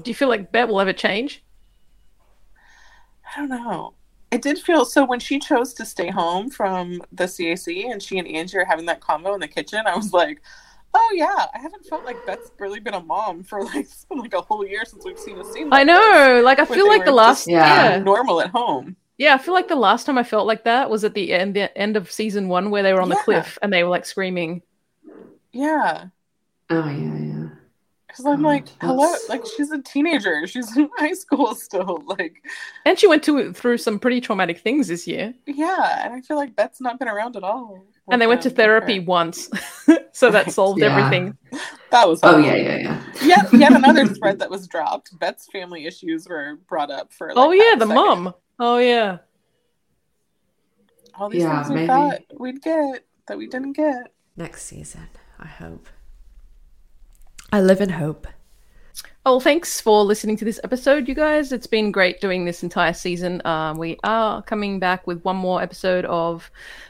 Do you feel like Bette will ever change? I don't know. It did feel so when she chose to stay home from the CAC and she and Angie are having that combo in the kitchen. I was like, "Oh yeah, I haven't felt like Bette's really been a mom for like [LAUGHS] like a whole year since we've seen a scene." I like know. Like I feel like the last just Yeah. yeah. normal at home. Yeah, I feel like the last time I felt like that was at the end the end of season 1 where they were on the cliff and they were like screaming. Yeah, Oh yeah, yeah. because I'm Oh, like, hello, like she's a teenager. [LAUGHS] She's in high school still. [LAUGHS] Like, And she went to through some pretty traumatic things this year. yeah, and I feel like Bette's not been around at all. And they went to with, therapy once. [LAUGHS] so that solved Yeah. everything. That was Oh helpful. yeah, yeah, yeah. yet yet [LAUGHS] another thread that was dropped. Bette's family issues were brought up for. Like, oh yeah, the second. mom. Oh yeah. All these Yeah, things we maybe. thought we'd get that we didn't get. Next season, I hope. I live in hope. Oh, well, thanks for listening to this episode, you guys. It's been great doing this entire season. Um, we are coming back with one more episode of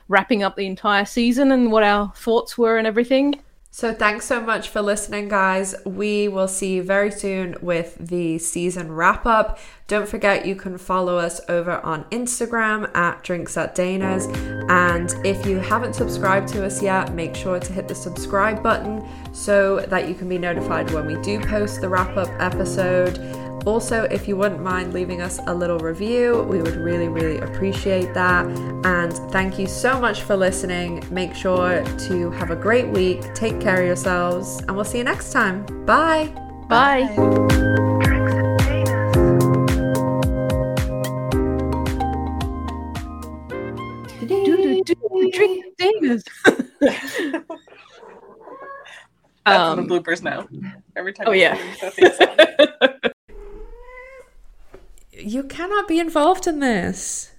wrapping up the entire season and what our thoughts were and everything. So thanks so much for listening, guys. We will see you very soon with the season wrap up. Don't forget you can follow us over on Instagram at Drinks at Dana's. And if you haven't subscribed to us yet, make sure to hit the subscribe button so that you can be notified when we do post the wrap up episode. Also, if you wouldn't mind leaving us a little review, we would really, really appreciate that. And thank you so much for listening. Make sure to have a great week, take care of yourselves, and we'll see you next time. Bye. Bye. Do, do, do, drink Dana's. That's Um, the bloopers now. Every time. oh, yeah. [LAUGHS] sing the theme song. You cannot be involved in this.